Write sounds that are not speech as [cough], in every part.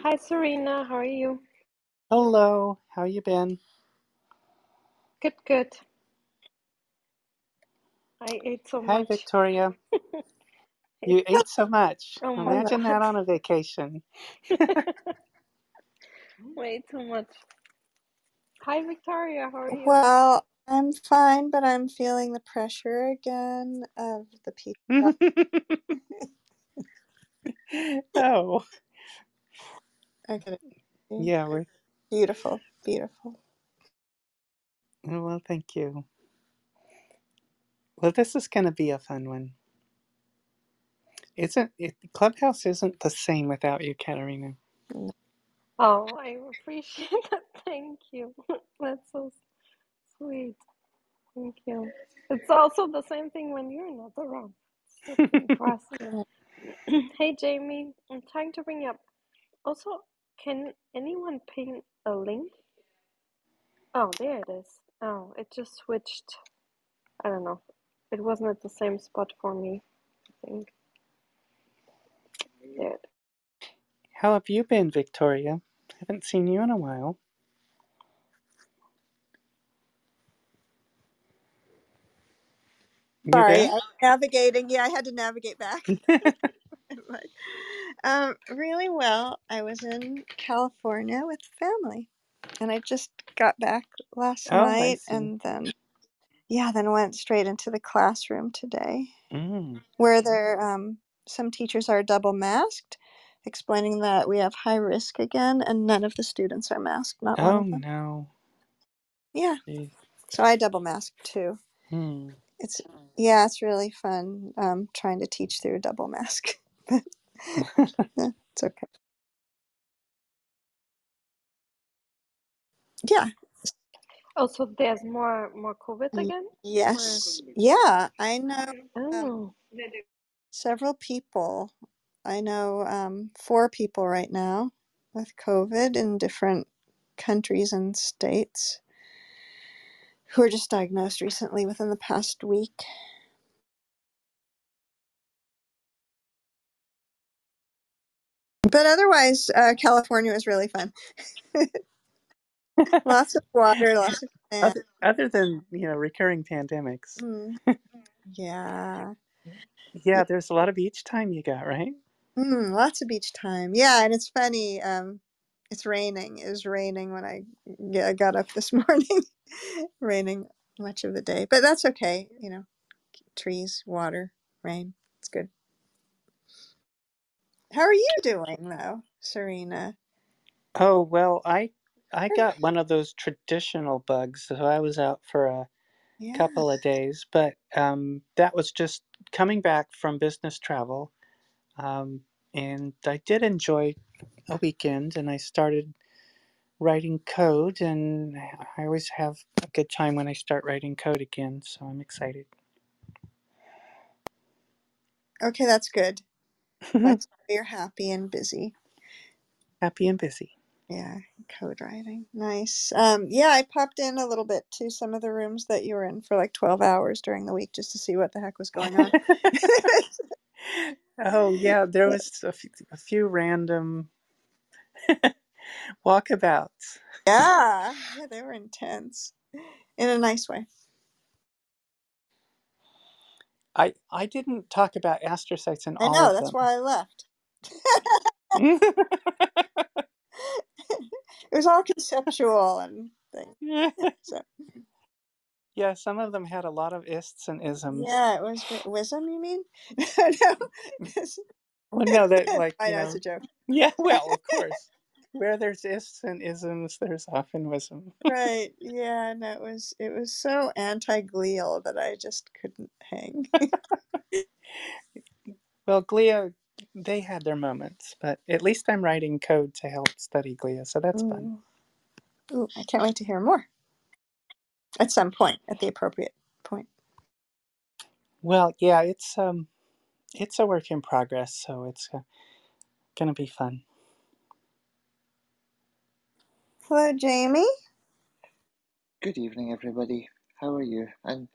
Hi, Serena. How are you? Hello, how you been? Good, good. I ate so much. Hi, much. Victoria. [laughs] You ate so much. [laughs] Oh Imagine that on a vacation. [laughs] Way too much. Hi, Victoria. How are you? Well, I'm fine, but I'm feeling the pressure again of the people. oh, Okay. Mm. yeah, we're Beautiful, beautiful. oh, well, thank you. Well, this is going to be a fun one. Isn't it? Clubhouse isn't the same without you, Katerina? Mm. Oh, I appreciate [laughs] that. Thank you. [laughs] That's so sweet. Thank you. It's also the same thing when you're not around. It's different for us. Hey, Jamie. I'm trying to bring you up. Also, can anyone ping a link? Oh, there it is. Oh, it just switched. I don't know. It wasn't at the same spot for me, I think. There. How have you been, Victoria? Haven't seen you in a while. You Sorry, there? I'm navigating. Yeah, I had to navigate back. [laughs] [laughs] [laughs] Um, really well. I was in California with family, and I just got back last oh, I night, see. and then yeah, then went straight into the classroom today, Mm. where there um some teachers are double masked, explaining that we have high risk again, and none of the students are masked. Not one Oh of them. no. Yeah, Jeez. so I double masked too. Hmm. It's yeah, it's really fun um, trying to teach through a double mask, [laughs] [laughs] it's okay. Yeah. Oh, so there's more more COVID again? Or Yes. Yeah, I know um, oh, several people. I know um, four people right now with COVID in different countries and states who were just diagnosed recently within the past week. But otherwise, uh, California was really fun. [laughs] lots of water, lots of sand. other, other than you know recurring pandemics, Mm, yeah. yeah, there's a lot of beach time you got, right? Mm, lots of beach time. Yeah, and it's funny. Um, it's raining. It was raining when I yeah, got up this [laughs] morning. raining much of the day, but that's okay. You know, trees, water, rain. It's good. How are you doing, though, Serena? Oh well, I I got one of those traditional bugs, so I was out for a Yeah. couple of days, but um, that was just coming back from business travel, um, and I did enjoy a weekend, and I started writing code, and I always have a good time when I start writing code again, so I'm excited. Okay, that's good. That's [laughs] you're happy and busy. Happy and busy. Yeah, code writing. Nice. Um, yeah, I popped in a little bit to some of the rooms that you were in for like 12 hours during the week just to see what the heck was going on. [laughs] oh yeah, there [laughs] was a few, a few random walkabouts. yeah, yeah, they were intense in a nice way. I I didn't talk about astrocytes in I all know, of that's them. why I left. [laughs] [laughs] It was all conceptual and things. [laughs] So, yeah, some of them had a lot of ists and isms. yeah, it was wi- wisdom, you mean? no. Well, no, that like I you know, know, it's a joke. yeah, well, of course, where there's ists and isms, there's often wisdom. Right. Yeah, and it was it was so anti-glial that I just couldn't hang. [laughs] Well, glia, they had their moments, but at least I'm writing code to help study glia, so that's fun. Ooh. Ooh, I can't wait to hear more. At some point, at the appropriate point. Well, yeah, it's um, it's a work in progress, so it's uh, gonna be fun. Hello, Jamie. Good evening, everybody. How are you? And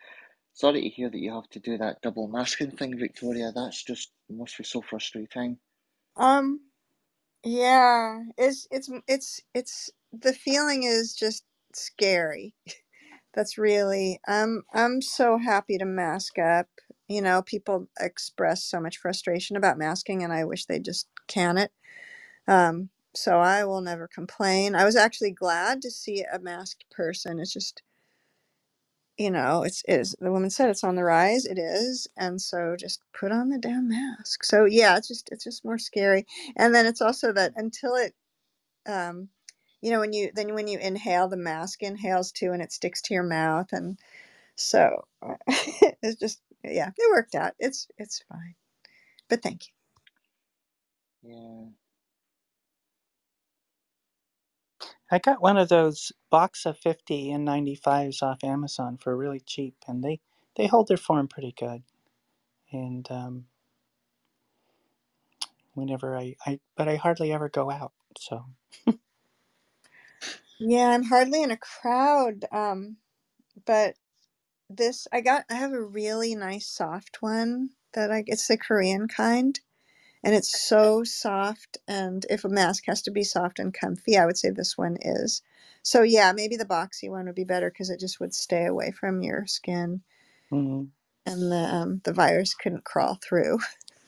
sorry to hear that you have to do that double masking thing, Victoria. That's just must be so frustrating. Um, Yeah, it's it's it's it's the feeling is just scary. [laughs] That's really I'm I'm so happy to mask up. You know, people express so much frustration about masking and I wish they just can it. Um so I will never complain. I was actually glad to see a masked person. It's just you know, it's is the woman said it's on the rise. It is, and so just put on the damn mask. So yeah, it's just it's just more scary. And then it's also that until it, um, you know, when you then when you inhale, the mask inhales too, and it sticks to your mouth, and so [laughs] it's just yeah, it worked out. It's it's fine. But thank you. Yeah. I got one of those box of 50 and 95s off Amazon for really cheap, and they, they hold their form pretty good. And um, whenever I, I, but I hardly ever go out. So Yeah, I'm hardly in a crowd. Um, but this I got I have a really nice soft one that I it's the Korean kind and it's so soft and if a mask has to be soft and comfy, I would say this one is. So yeah, maybe the boxy one would be better because it just would stay away from your skin mm, and the um, the virus couldn't crawl through. [laughs]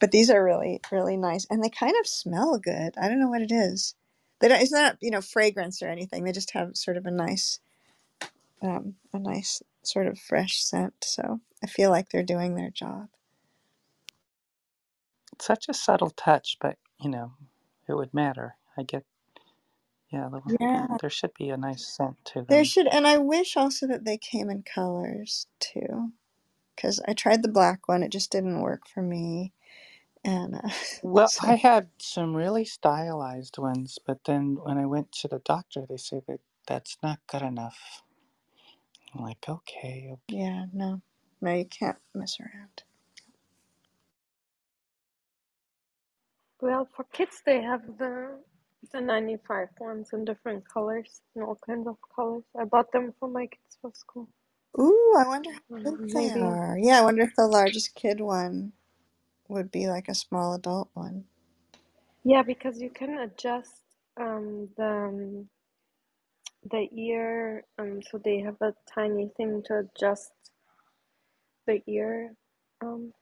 but these are really really nice and they kind of smell good. I don't know what it is. They don't, it's not you know fragrance or anything. They just have sort of a nice um, a nice sort of fresh scent. So I feel like they're doing their job. It's such a subtle touch, but you know, it would matter. I get, yeah, the, Yeah, there should be a nice scent to there them. should, and I wish also that they came in colors too. Because I tried the black one, it just didn't work for me, and uh, [laughs] Well, so I had some really stylized ones, but then when I went to the doctor, they said that that's not good enough. I'm like, okay, okay. yeah, no, no, you can't mess around. Well, for kids, they have the the 95 ones in different colors, in all kinds of colors. I bought them for my kids for school. Ooh, I wonder how big they maybe, are. Yeah, I wonder if the largest kid one would be like a small adult one. yeah, because you can adjust um, the um, the ear. Um, so they have a tiny thing to adjust the ear um,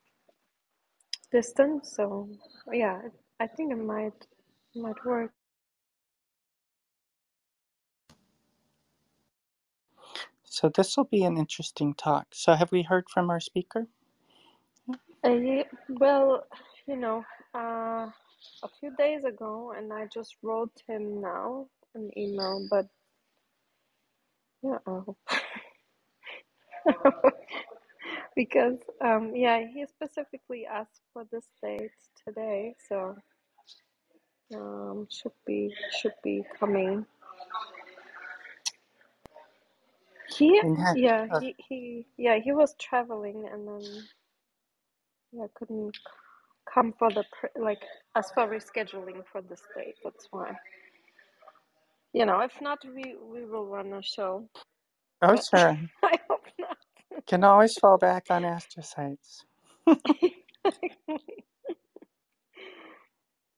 distance. So yeah, I think it might might work. So this will be an interesting talk. So have we heard from our speaker? Uh, well, you know, uh, a few days ago, and I just wrote him now an email, but yeah, [laughs] because um, yeah, he specifically asked for this date today, so um, should be should be coming. He And ha- yeah uh, he he yeah he was traveling and then yeah couldn't come for the like as for rescheduling for this date. That's why. You know, if not, we we will run a show, oh, but sure. [laughs] I hope not. Can always fall back on astrocytes. [laughs]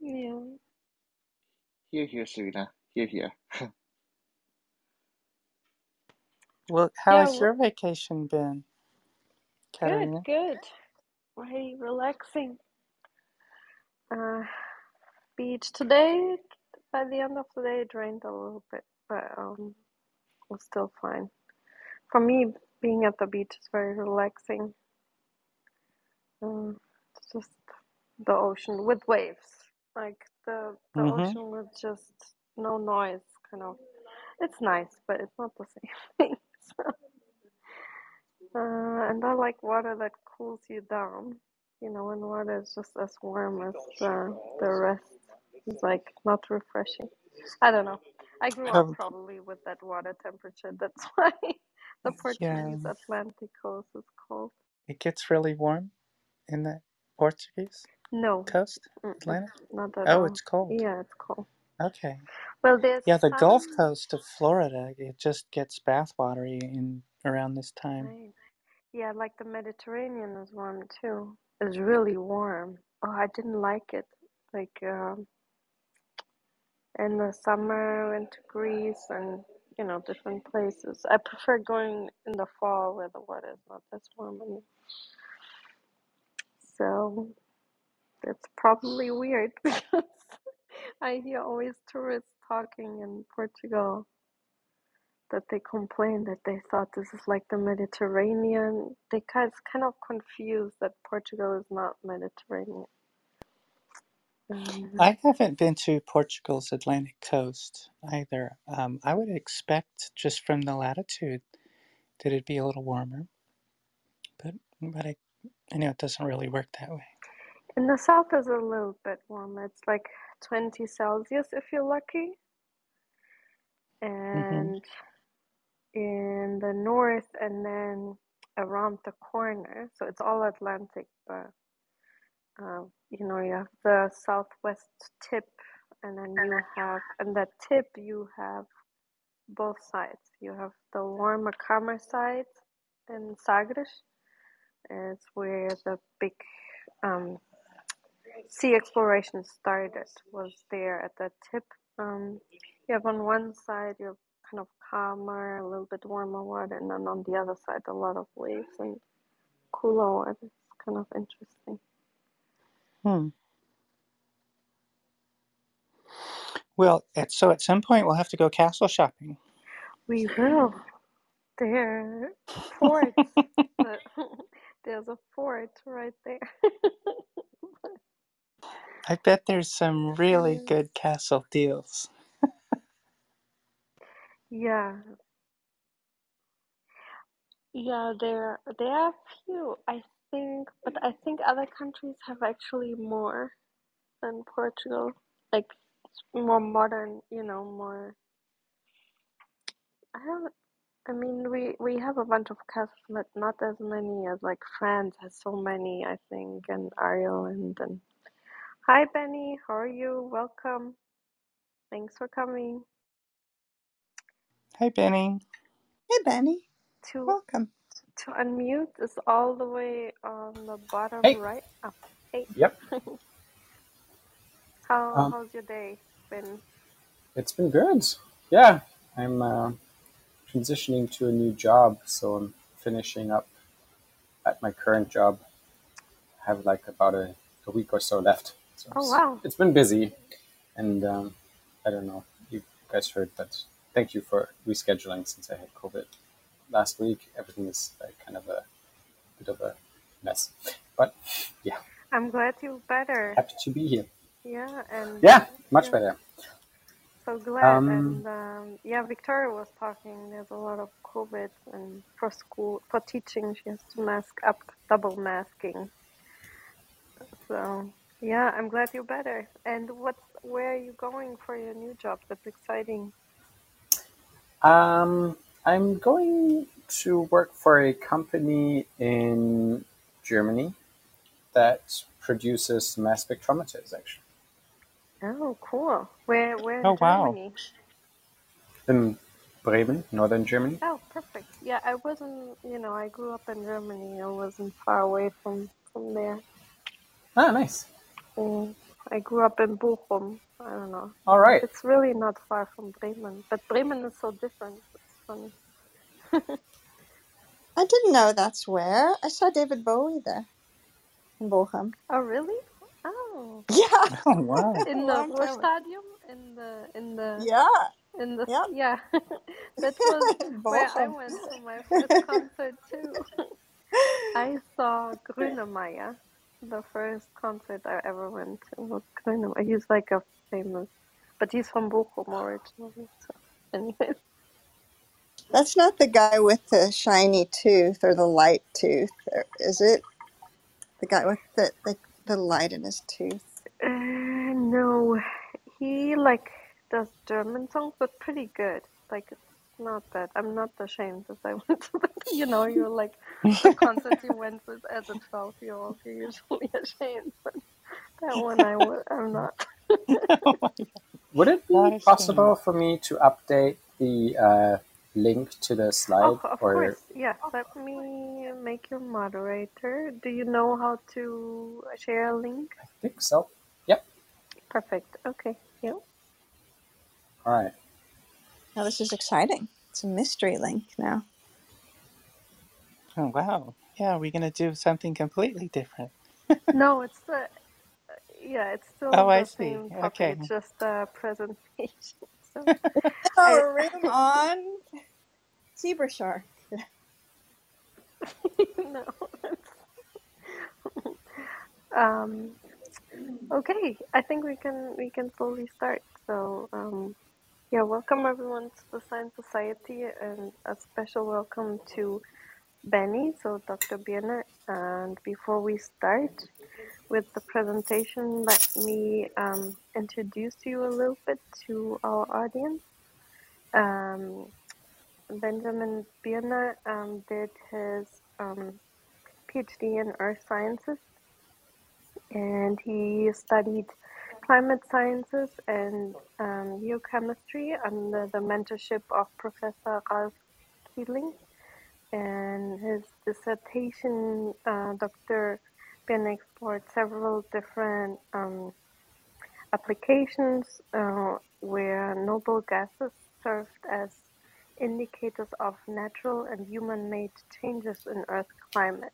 yeah. Here, here, Serena. Here, here. [laughs] Well, how Yeah, has your vacation been, good, Katarina? good. Very relaxing. Uh, beach today. By the end of the day, it rained a little bit, but um, it was still fine. For me, being at the beach is very relaxing. Uh, it's just the ocean with waves, like the the Mm-hmm. ocean with just no noise, kind of. It's nice, but it's not the [laughs] same thing. So, uh, and I like water that cools you down. You know, when water is just as warm as the the rest. It's like not refreshing. I don't know. I grew up Um, probably with that water temperature. That's [laughs] why the yeah, Portuguese Atlantic coast is cold. it gets really warm in the Portuguese No, coast, mm-mm, Atlantic. not at Oh, it's cold. Yeah, it's cold. Okay. Well, there's Yeah, the Gulf some. Coast of Florida, it just gets bath bathwatery in around this time. Right. Yeah, like the Mediterranean is warm too. It's really warm. Oh, I didn't like it. Like um, in the summer, went to Greece and you know different places. I prefer going in the fall where the water is not as warm. And so that's probably weird [laughs] because I hear always tourists talking in Portugal that they complain that they thought this is like the Mediterranean. They kind kind of confused that Portugal is not Mediterranean. Um, I haven't been to Portugal's Atlantic coast either. Um, I would expect just from the latitude that it'd be a little warmer, but but I, I know it doesn't really work that way. In the south is a little bit warmer. It's like 20 Celsius if you're lucky. hmm And in the north and then around the corner, so it's all Atlantic, but uh, you know, you have the southwest tip, and then you have, and that tip you have both sides. You have the warmer, calmer side in Sagres, it's where the big um, sea exploration started, was there at the tip. Um, you have on one side, you have kind of calmer, a little bit warmer water, and then on the other side, a lot of waves and cooler water. It's kind of interesting. Hmm. Well, at, so at some point we'll have to go castle shopping. We will. There forts. [laughs] There's a fort right there. [laughs] I bet there's some really good castle deals. Yeah, yeah, there there are few, I think, but I think other countries have actually more than Portugal. Like it's more modern, you know, more I don't I mean we we have a bunch of castles, but not as many as like France has so many, I think, and Ireland and Hi Benny, how are you? Welcome. Thanks for coming Hi, Benny. Hey, Benny. to Welcome. to unmute is all the way on the bottom Hey. right. Oh, hey. Yep. [laughs] How Um, how's your day been? it's been good. Yeah, I'm uh, transitioning to a new job, so I'm finishing up at my current job. I have like about a, a week or so left. So Oh it's, wow. it's been busy, and um, I don't know. You guys heard that. Thank you for rescheduling since I had COVID last week. Everything is like kind of a bit of a mess, but yeah, I'm glad you're better. happy to be here. Yeah, and Yeah, much yeah, better. so glad. Um, And um, yeah, Victoria was talking. There's a lot of COVID, and for school, for teaching, she has to mask up, double masking. So yeah, I'm glad you're better. And what's where are you going for your new job? That's exciting. Um, I'm going to work for a company in Germany that produces mass spectrometers, actually. Oh, cool. Where where in Oh, wow. In Bremen, northern Germany. Oh, perfect. Yeah, I wasn't, you know, I grew up in Germany. I wasn't far away from from there. Ah, nice. Mm, I grew up in Bochum. I don't know. All right. It's really not far from Bremen, but Bremen is so different. It's funny. [laughs] I didn't know that's where. I saw David Bowie there in Bochum. Oh, really? Oh, Yeah. [laughs] Oh, wow. [laughs] in the Long time. Ruhrstadion, in the in the Yeah. in the Yep. yeah. that was where I went to my first concert too. I saw Grönemeyer. The first concert I ever went to was kind of He's like a famous, but he's from Bochum originally. So, anyways, That's not the guy with the shiny tooth or the light tooth, or is it? The guy with the, the, the light in his tooth. uh, no, he like does German songs, but pretty good. Like not bad. I'm not ashamed that I [laughs] went to that. You know, you're like the [laughs] concert you went with as a 12 year old. You're usually [laughs] ashamed, but that one I w- I'm not. Would it Not be ashamed. possible for me to update the uh, link to the slide? Oh, of or course. Yeah, let me make you moderator. Do you know how to share a link? I think so. Yep. Perfect. Okay. Yeah. All right. Now this is exciting. It's a mystery link now. Oh, wow. Yeah, we're going to do something completely different. [laughs] No, it's the yeah, it's still Oh, I the see. same topic. Okay. It's just a presentation. [laughs] So [laughs] Oh, room on zebra shark. no. um, okay, I think we can we can slowly start. So um, yeah, welcome everyone to the Science Society, and a special welcome to Benny, so Dr. Birner. And before we start with the presentation, let me um, introduce you a little bit to our audience. Um, Benjamin Birner um, did his um, PhD in Earth Sciences, and he studied climate sciences and um, geochemistry under the mentorship of Professor Ralph Keeling. And his dissertation, uh, Dr. Birner explored several different um, applications uh, where noble gases served as indicators of natural and human-made changes in Earth's climate.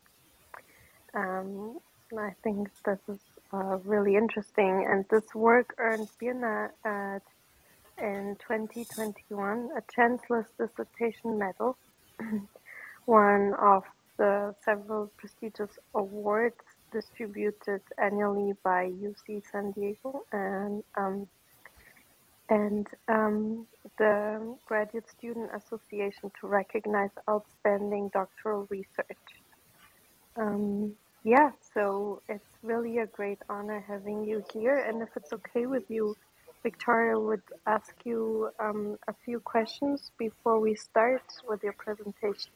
Um, I think this is uh, really interesting, and this work earned Birner at, in 2021 a Chancellor's Dissertation Medal, [clears throat] one of the several prestigious awards distributed annually by UC San Diego and um, and um, the Graduate Student Association to recognize outstanding doctoral research. Um, yeah, so it's really a great honor having you here. And if it's okay with you, Victoria would ask you um, a few questions before we start with your presentation.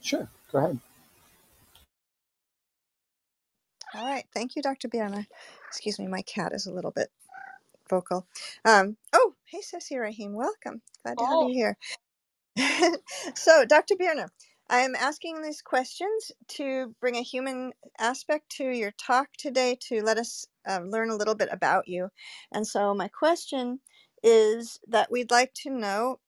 Sure. Go ahead. All right. Thank you, Dr. Birner. Excuse me, my cat is a little bit vocal. Um, oh, hey, Ceci Rahim. Welcome. Glad to have Oh. you here. [laughs] so, Dr. Birner, I am asking these questions to bring a human aspect to your talk today to let us uh, learn a little bit about you. And so, my question is that we'd like to know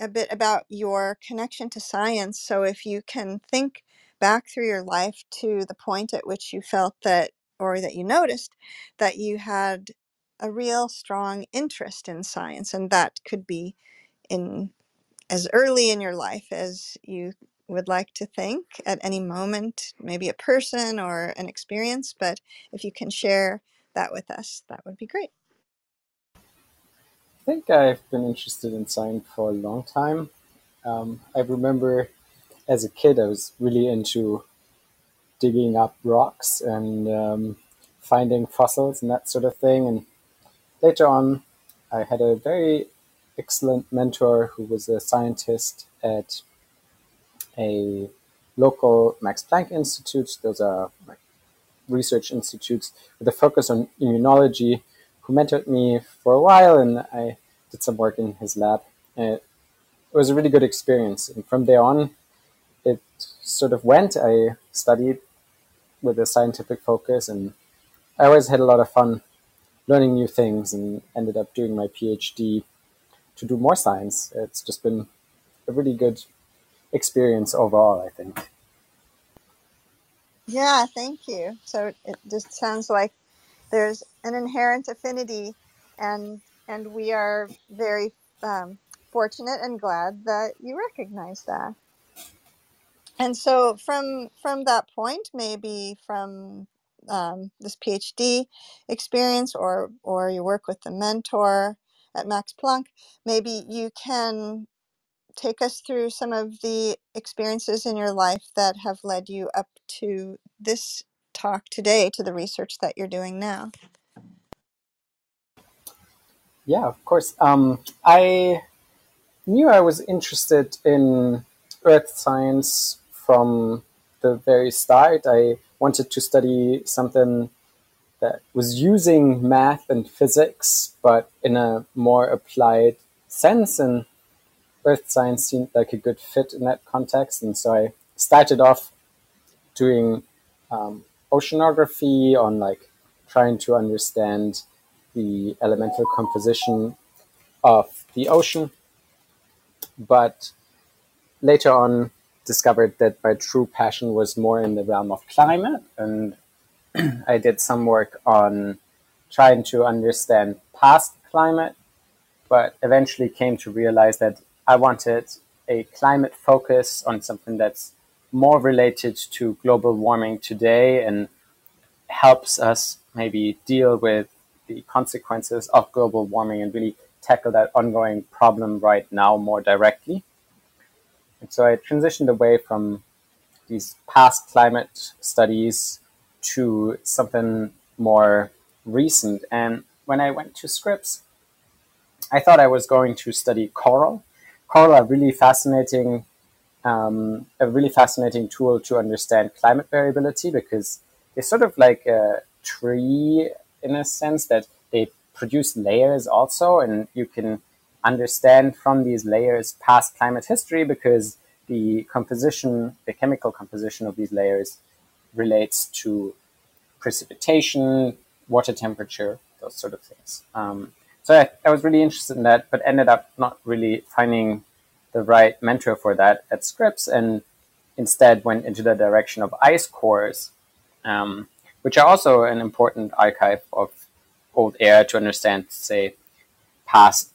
a bit about your connection to science. So, if you can think back through your life to the point at which you felt that, or that you noticed that you had a real strong interest in science, and that could be in as early in your life as you would like to think at any moment, maybe a person or an experience. But if you can share that with us, that would be great. I think I've been interested in science for a long time. Um, I remember as a kid, I was really into digging up rocks and um, finding fossils and that sort of thing. And later on, I had a very excellent mentor who was a scientist at a local Max Planck Institute. Those are research institutes with a focus on immunology, who mentored me for a while, and I did some work in his lab. It was a really good experience. And from there on, it sort of went. I studied with a scientific focus, and I always had a lot of fun learning new things, and ended up doing my PhD to do more science. It's just been a really good experience overall, I think. Yeah, thank you. So it just sounds like there's an inherent affinity, and and we are very um, fortunate and glad that you recognize that. And so from from that point, maybe from um, this PhD experience or or your work with the mentor at Max Planck, maybe you can take us through some of the experiences in your life that have led you up to this talk today, to the research that you're doing now. Yeah, of course. Um, I knew I was interested in earth science from the very start. I wanted to study something that was using math and physics, but in a more applied sense. And earth science seemed like a good fit in that context. And so I started off doing um, oceanography on like trying to understand the elemental composition of the ocean, but later on discovered that my true passion was more in the realm of climate, and [clears throat] I did some work on trying to understand past climate, but eventually came to realize that I wanted a climate focus on something that's more related to global warming today and helps us maybe deal with the consequences of global warming and really tackle that ongoing problem right now more directly. And so I transitioned away from these past climate studies to something more recent. And when I went to Scripps, I thought I was going to study coral. Coral are really fascinating, um, a really fascinating tool to understand climate variability because they're sort of like a tree in a sense that they produce layers also, and you can understand from these layers past climate history because the composition, the chemical composition of these layers relates to precipitation, water temperature, those sort of things. Um, so I, I, was really interested in that, but ended up not really finding the right mentor for that at Scripps, and instead went into the direction of ice cores, um, which are also an important archive of old air to understand, say, past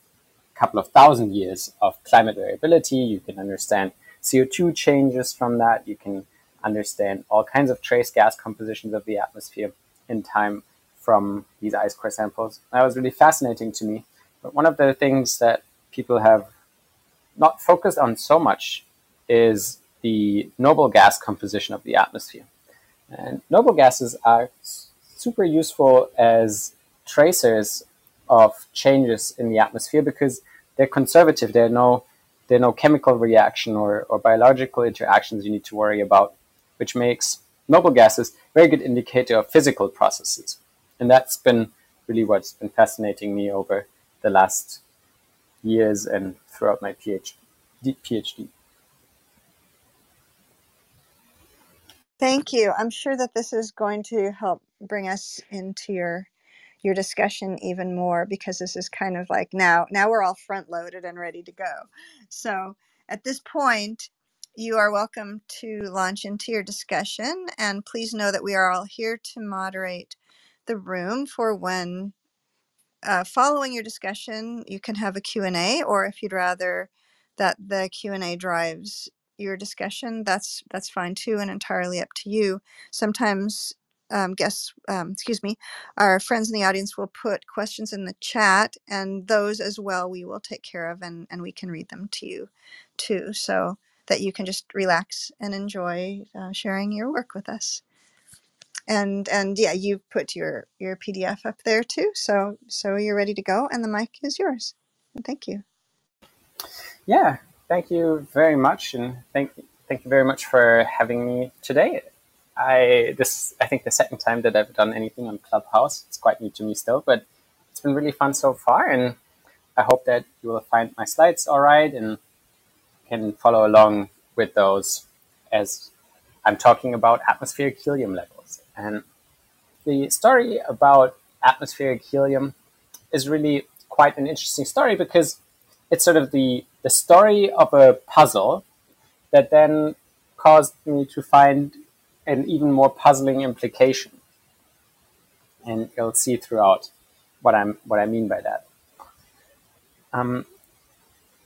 couple of thousand years of climate variability. You can understand CO2 changes from that. You can understand all kinds of trace gas compositions of the atmosphere in time from these ice core samples. That was really fascinating to me. But one of the things that people have not focused on so much is the noble gas composition of the atmosphere. And noble gases are super useful as tracers of changes in the atmosphere because they're conservative. There are no there are no chemical reaction or, or biological interactions you need to worry about, which makes noble gases very good indicator of physical processes. And that's been really what's been fascinating me over the last years and throughout my PhD. PhD. Thank you. I'm sure that this is going to help bring us into your your discussion even more because this is kind of like now now we're all front loaded and ready to go. So at this point, you are welcome to launch into your discussion and please know that we are all here to moderate the room for when uh, following your discussion you can have a q&a or if you'd rather that the q&a drives your discussion that's that's fine too and entirely up to you sometimes um, guests, um, excuse me, our friends in the audience will put questions in the chat, and those as well we will take care of, and, and we can read them to you too, so that you can just relax and enjoy uh, sharing your work with us. And and yeah, you put your your PDF up there too, so so you're ready to go, and the mic is yours. And thank you. Yeah, thank you very much, and thank thank you very much for having me today. I this I think the second time that I've done anything on Clubhouse. It's quite new to me still, but it's been really fun so far, and I hope that you will find my slides all right and can follow along with those as I'm talking about atmospheric helium levels. And the story about atmospheric helium is really quite an interesting story because it's sort of the the story of a puzzle that then caused me to find an even more puzzling implication. And you'll see throughout what I'm what I mean by that. Um,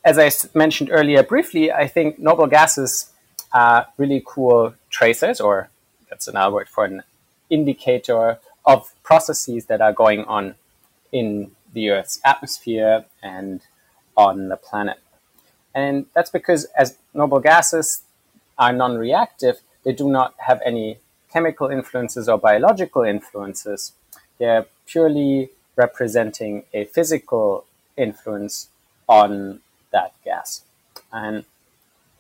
as I mentioned earlier briefly, I think noble gases are really cool tracers, or that's another word for an indicator of processes that are going on in the Earth's atmosphere and on the planet. And that's because as noble gases are non-reactive, they do not have any chemical influences or biological influences. They're purely representing a physical influence on that gas. And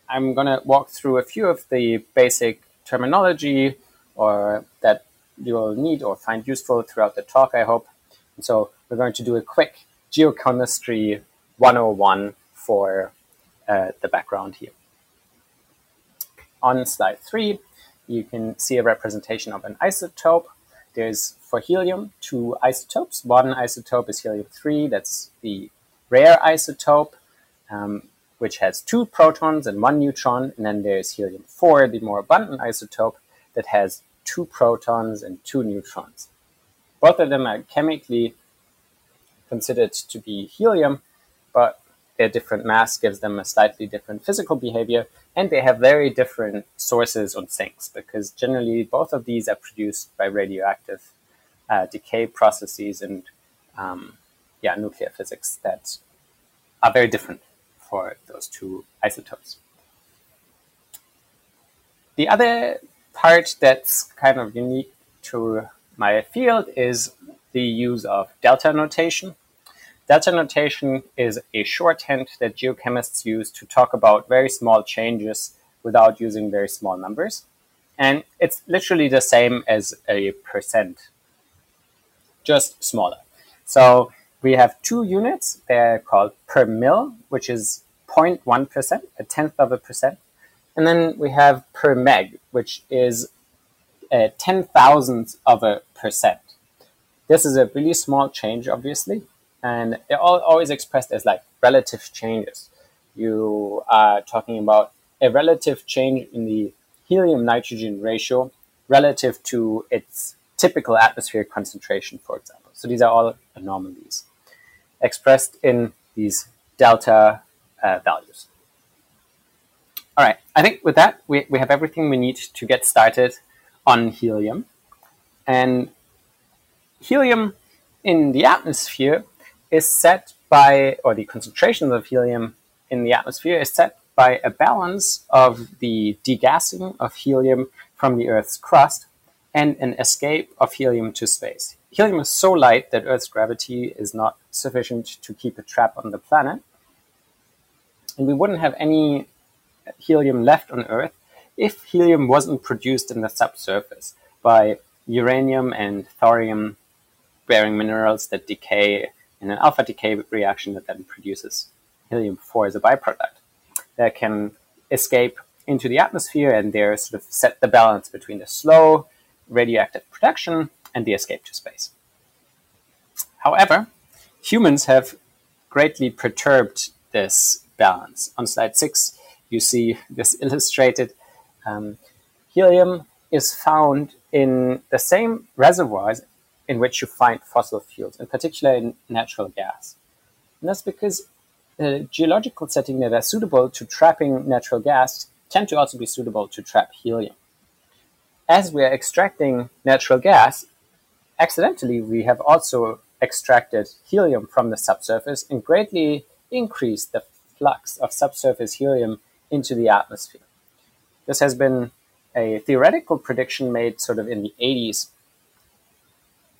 I'm going to walk through a few of the basic terminology or that you'll need or find useful throughout the talk, I hope. And so we're going to do a quick geochemistry 101 for uh, the background here. On slide three, you can see a representation of an isotope. there's for helium two isotopes. One isotope is helium 3, that's the rare isotope, um, which has two protons and one neutron. And then there's helium 4, the more abundant isotope, that has two protons and two neutrons. Both of them are chemically considered to be helium, but their different mass gives them a slightly different physical behavior, and they have very different sources on sinks because generally both of these are produced by radioactive uh, decay processes and um, yeah, nuclear physics that are very different for those two isotopes. The other part that's kind of unique to my field is the use of delta notation. Delta notation is a shorthand that geochemists use to talk about very small changes without using very small numbers. And it's literally the same as a percent, just smaller. So we have two units. They're called per mil, which is 0.1%, a tenth of a percent. And then we have per meg, which is a ten thousandth of a percent. This is a really small change, obviously, and they're all always expressed as like relative changes. You are talking about a relative change in the helium nitrogen ratio relative to its typical atmospheric concentration, for example. So these are all anomalies expressed in these delta uh, values. I think with that, we, we have everything we need to get started on helium. And helium in the atmosphere is set by, or the concentration of helium in the atmosphere is set by a balance of the degassing of helium from the Earth's crust and an escape of helium to space. Helium is so light that Earth's gravity is not sufficient to keep it trapped on the planet. And we wouldn't have any helium left on Earth if helium wasn't produced in the subsurface by uranium and thorium bearing minerals that decay in an alpha decay reaction that then produces helium 4 as a byproduct that can escape into the atmosphere and there sort of set the balance between the slow radioactive production and the escape to space. However, humans have greatly perturbed this balance. On slide six, you see this illustrated. Um, helium is found in the same reservoirs in which you find fossil fuels, in particular in natural gas. And that's because the geological setting that are suitable to trapping natural gas tend to also be suitable to trap helium. As we are extracting natural gas, accidentally we have also extracted helium from the subsurface and greatly increased the flux of subsurface helium into the atmosphere. This has been a theoretical prediction made sort of in the 80s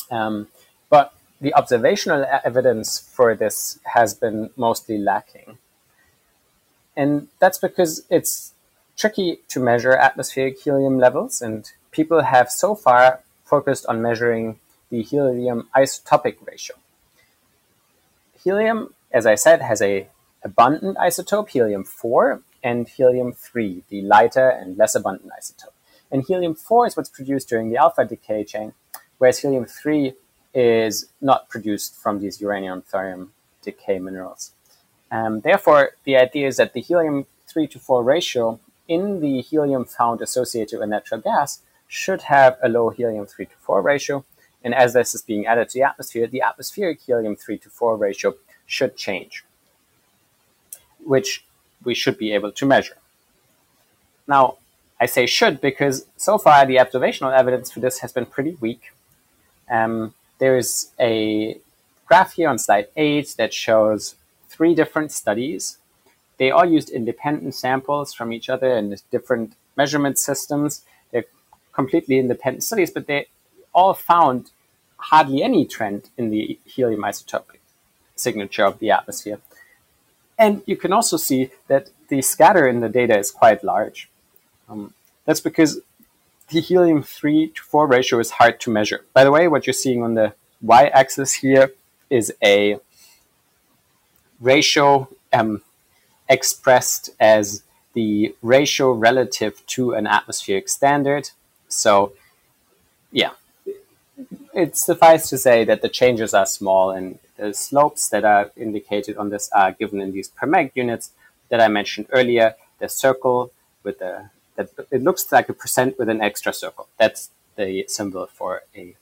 um, but the observational evidence for this has been mostly lacking. And that's because it's tricky to measure atmospheric helium levels, and people have so far focused on measuring the helium isotopic ratio. Helium, as I said, has a abundant isotope, helium 4, and helium 3, the lighter and less abundant isotope. And helium 4 is what's produced during the alpha decay chain, whereas helium 3 is not produced from these uranium thorium decay minerals. Um, therefore, the idea is that the helium 3 to 4 ratio in the helium found associated with natural gas should have a low helium 3 to 4 ratio. And as this is being added to the atmosphere, the atmospheric helium 3 to 4 ratio should change, which we should be able to measure. Now, I say should because so far the observational evidence for this has been pretty weak. Um, there's a graph here on slide eight that shows three different studies. They all used independent samples from each other and different measurement systems. They're completely independent studies, but they all found hardly any trend in the helium isotopic signature of the atmosphere. And you can also see that the scatter in the data is quite large. Um, that's because the helium 3 to 4 ratio is hard to measure. By the way, what you're seeing on the y-axis here is a ratio um, expressed as the ratio relative to an atmospheric standard. So, yeah, it suffices to say that the changes are small and the slopes that are indicated on this are given in these per meg units that I mentioned earlier. The circle with the, that it looks like a percent with an extra circle. That's the symbol for a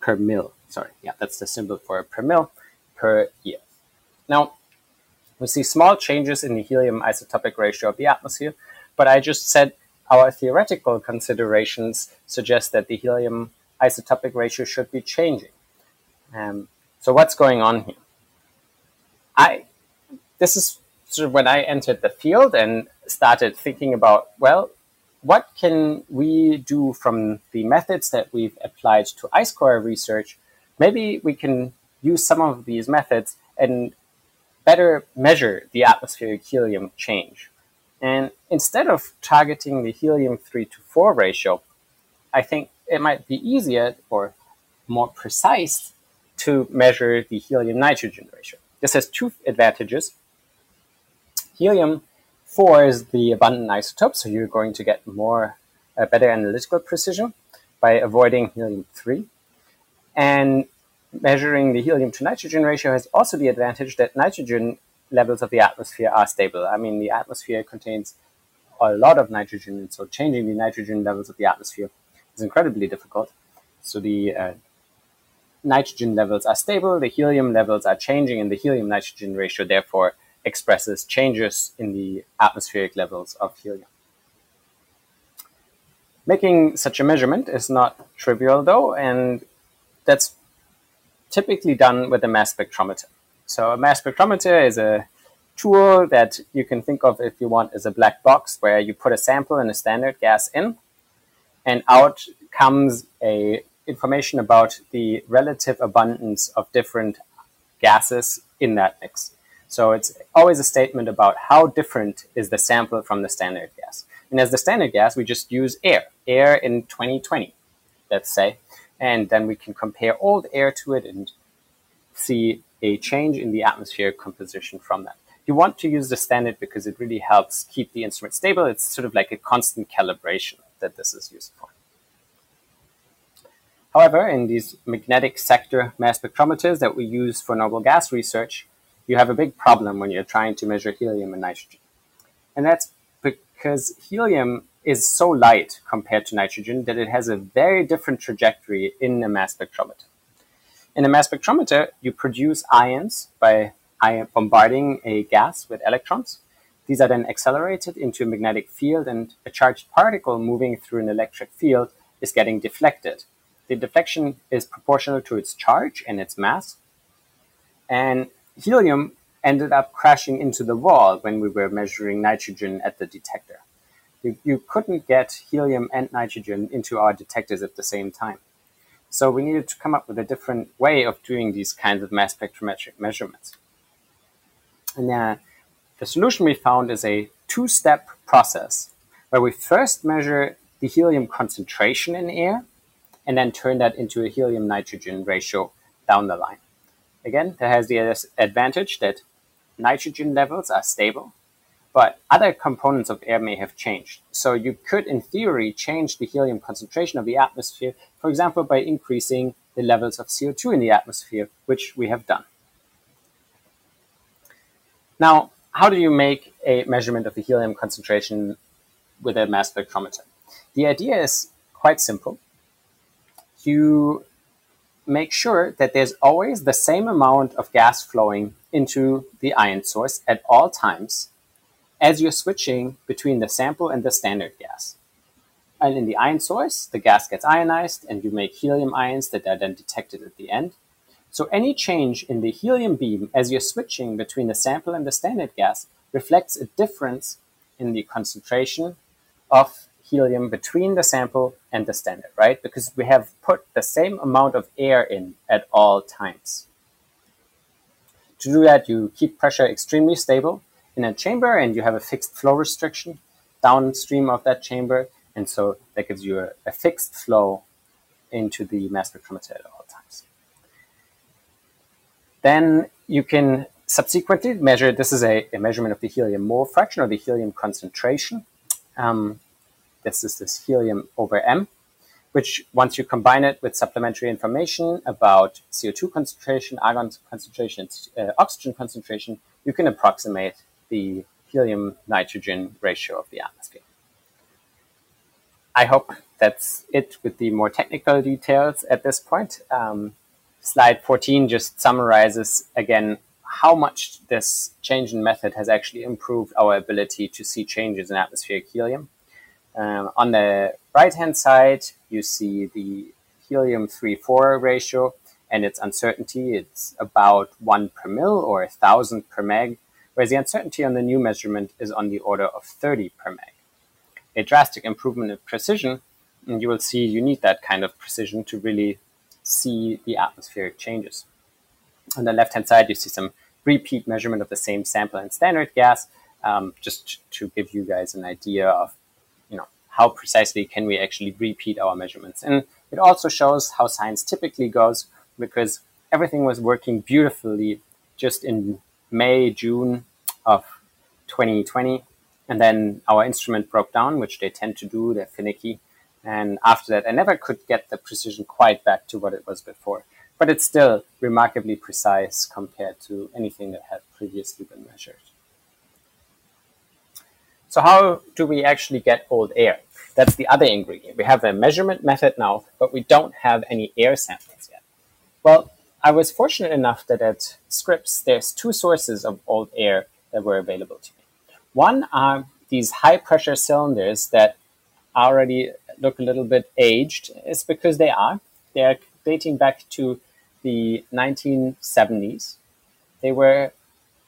per mil. Sorry, yeah, that's the symbol for a per mil per year. Now, we see small changes in the helium isotopic ratio of the atmosphere, but I just said our theoretical considerations suggest that the helium isotopic ratio should be changing. Um, so what's going on here? I this is sort of when I entered the field and started thinking about well, what can we do from the methods that we've applied to ice core research? Maybe we can use some of these methods and better measure the atmospheric helium change. And instead of targeting the helium 3 to 4 ratio, I think it might be easier or more precise to measure the helium nitrogen ratio. This has two advantages. Helium 4 is the abundant isotope, so you're going to get more uh, better analytical precision by avoiding helium 3. And measuring the helium to nitrogen ratio has also the advantage that nitrogen levels of the atmosphere are stable. I mean, the atmosphere contains a lot of nitrogen, and so changing the nitrogen levels of the atmosphere is incredibly difficult. So the uh, nitrogen levels are stable, the helium levels are changing, and the helium nitrogen ratio therefore expresses changes in the atmospheric levels of helium. Making such a measurement is not trivial though, and that's typically done with a mass spectrometer. So a mass spectrometer is a tool that you can think of if you want as a black box where you put a sample and a standard gas in and out comes a information about the relative abundance of different gases in that mix. So it's always a statement about how different is the sample from the standard gas. And as the standard gas, we just use air, air in 2020, let's say, and then we can compare old air to it and see a change in the atmospheric composition from that. You want to use the standard because it really helps keep the instrument stable. It's sort of like a constant calibration that this is used for. However, in these magnetic sector mass spectrometers that we use for noble gas research, you have a big problem when you're trying to measure helium and nitrogen. And that's because helium is so light compared to nitrogen that it has a very different trajectory in a mass spectrometer. In a mass spectrometer, you produce ions by bombarding a gas with electrons. These are then accelerated into a magnetic field, and a charged particle moving through an electric field is getting deflected. The deflection is proportional to its charge and its mass. And helium ended up crashing into the wall when we were measuring nitrogen at the detector. You, you couldn't get helium and nitrogen into our detectors at the same time. So we needed to come up with a different way of doing these kinds of mass spectrometric measurements. And uh, the solution we found is a two-step process where we first measure the helium concentration in air and then turn that into a helium nitrogen ratio down the line. Again, that has the advantage that nitrogen levels are stable, but other components of air may have changed. So you could, in theory, change the helium concentration of the atmosphere, for example, by increasing the levels of CO2 in the atmosphere, which we have done. Now, how do you make a measurement of the helium concentration with a mass spectrometer? The idea is quite simple you make sure that there's always the same amount of gas flowing into the ion source at all times as you're switching between the sample and the standard gas. And in the ion source, the gas gets ionized and you make helium ions that are then detected at the end. So any change in the helium beam as you're switching between the sample and the standard gas reflects a difference in the concentration of helium between the sample and the standard, right? Because we have put the same amount of air in at all times. To do that, you keep pressure extremely stable in a chamber and you have a fixed flow restriction downstream of that chamber. And so that gives you a, a fixed flow into the mass spectrometer at all times. Then you can subsequently measure, this is a, a measurement of the helium mole fraction or the helium concentration. Um, this is this helium over m, which once you combine it with supplementary information about CO2 concentration, argon concentration, uh, oxygen concentration, you can approximate the helium nitrogen ratio of the atmosphere. I hope that's it with the more technical details at this point. Um, slide 14 just summarizes again how much this change in method has actually improved our ability to see changes in atmospheric helium. Um, on the right hand side, you see the helium 3 4 ratio and its uncertainty. It's about 1 per mil or 1,000 per meg, whereas the uncertainty on the new measurement is on the order of 30 per meg. A drastic improvement in precision, and you will see you need that kind of precision to really see the atmospheric changes. On the left hand side, you see some repeat measurement of the same sample and standard gas, um, just to give you guys an idea of how precisely can we actually repeat our measurements. And it also shows how science typically goes because everything was working beautifully just in May, June of 2020. And then our instrument broke down, which they tend to do, they're finicky. And after that, I never could get the precision quite back to what it was before. But it's still remarkably precise compared to anything that had previously been measured. So how do we actually get old air? That's the other ingredient. We have a measurement method now, but we don't have any air samples yet. Well, I was fortunate enough that at Scripps, there's two sources of old air that were available to me. One are these high pressure cylinders that already look a little bit aged. It's because they are. They're dating back to the 1970s. They were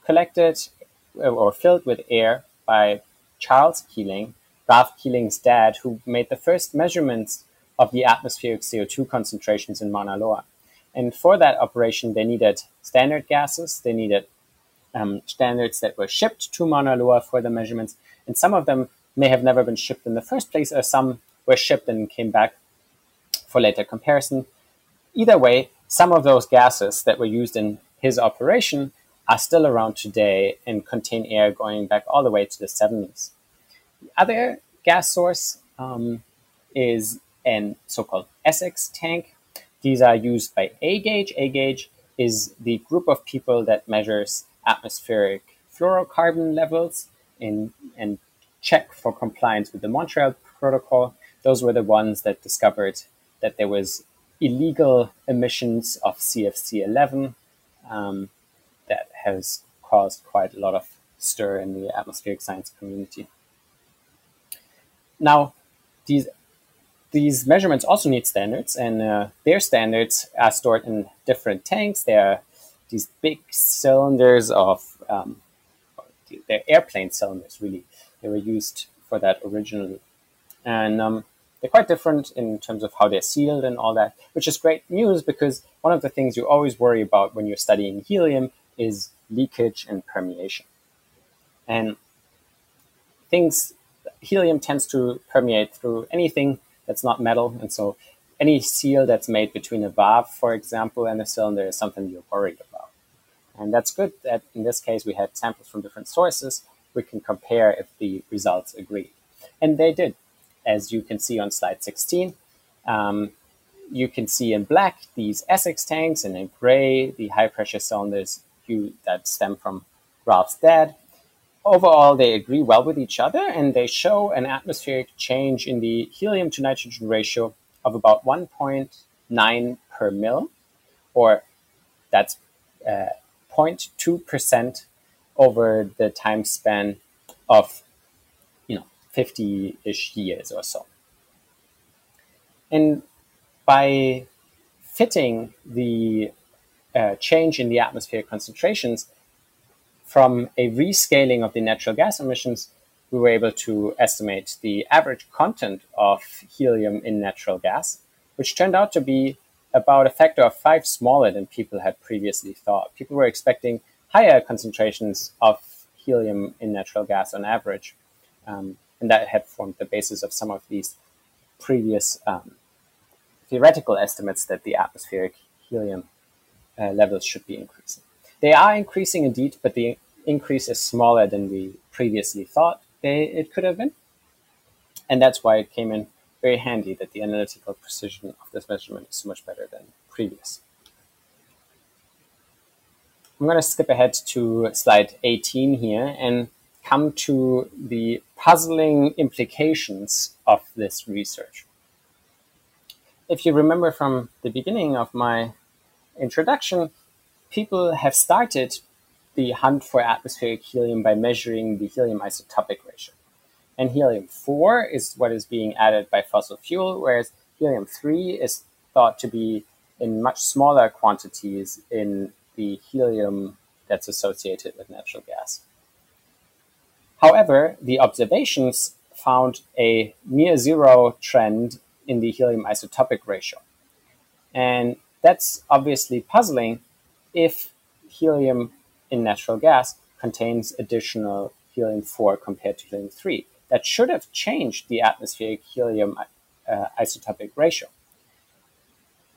collected uh, or filled with air by Charles Keeling, Ralph Keeling's dad, who made the first measurements of the atmospheric CO2 concentrations in Mauna Loa. And for that operation, they needed standard gases, they needed um, standards that were shipped to Mauna Loa for the measurements, and some of them may have never been shipped in the first place, or some were shipped and came back for later comparison. Either way, some of those gases that were used in his operation are still around today and contain air going back all the way to the 70s. The other gas source um, is an so-called Essex tank. These are used by AGAGE. AGAGE is the group of people that measures atmospheric fluorocarbon levels in, and check for compliance with the Montreal Protocol. Those were the ones that discovered that there was illegal emissions of CFC 11 um, that has caused quite a lot of stir in the atmospheric science community. Now, these these measurements also need standards, and uh, their standards are stored in different tanks. They are these big cylinders of um, they're airplane cylinders. Really, they were used for that originally, and um, they're quite different in terms of how they're sealed and all that, which is great news because one of the things you always worry about when you're studying helium is leakage and permeation. And things, helium tends to permeate through anything that's not metal. And so any seal that's made between a valve, for example, and a cylinder is something you're worried about. And that's good that in this case we had samples from different sources. We can compare if the results agree. And they did as you can see on slide 16. Um, you can see in black these Essex tanks, and in gray the high pressure cylinders you, that stem from Ralph's dad. Overall, they agree well with each other, and they show an atmospheric change in the helium to nitrogen ratio of about 1.9 per mil, or that's uh, 0.2% over the time span of you know, 50-ish years or so. And by fitting the uh, change in the atmospheric concentrations from a rescaling of the natural gas emissions, we were able to estimate the average content of helium in natural gas, which turned out to be about a factor of five smaller than people had previously thought. People were expecting higher concentrations of helium in natural gas on average. Um, and that had formed the basis of some of these previous um, theoretical estimates that the atmospheric helium uh, levels should be increasing. They are increasing indeed, but the increase is smaller than we previously thought they, it could have been. And that's why it came in very handy that the analytical precision of this measurement is much better than previous. I'm going to skip ahead to slide 18 here and come to the puzzling implications of this research. If you remember from the beginning of my introduction, people have started the hunt for atmospheric helium by measuring the helium isotopic ratio. And helium 4 is what is being added by fossil fuel, whereas helium 3 is thought to be in much smaller quantities in the helium that's associated with natural gas. However, the observations found a near zero trend in the helium isotopic ratio. And that's obviously puzzling if helium in natural gas contains additional helium 4 compared to helium 3. That should have changed the atmospheric helium uh, isotopic ratio.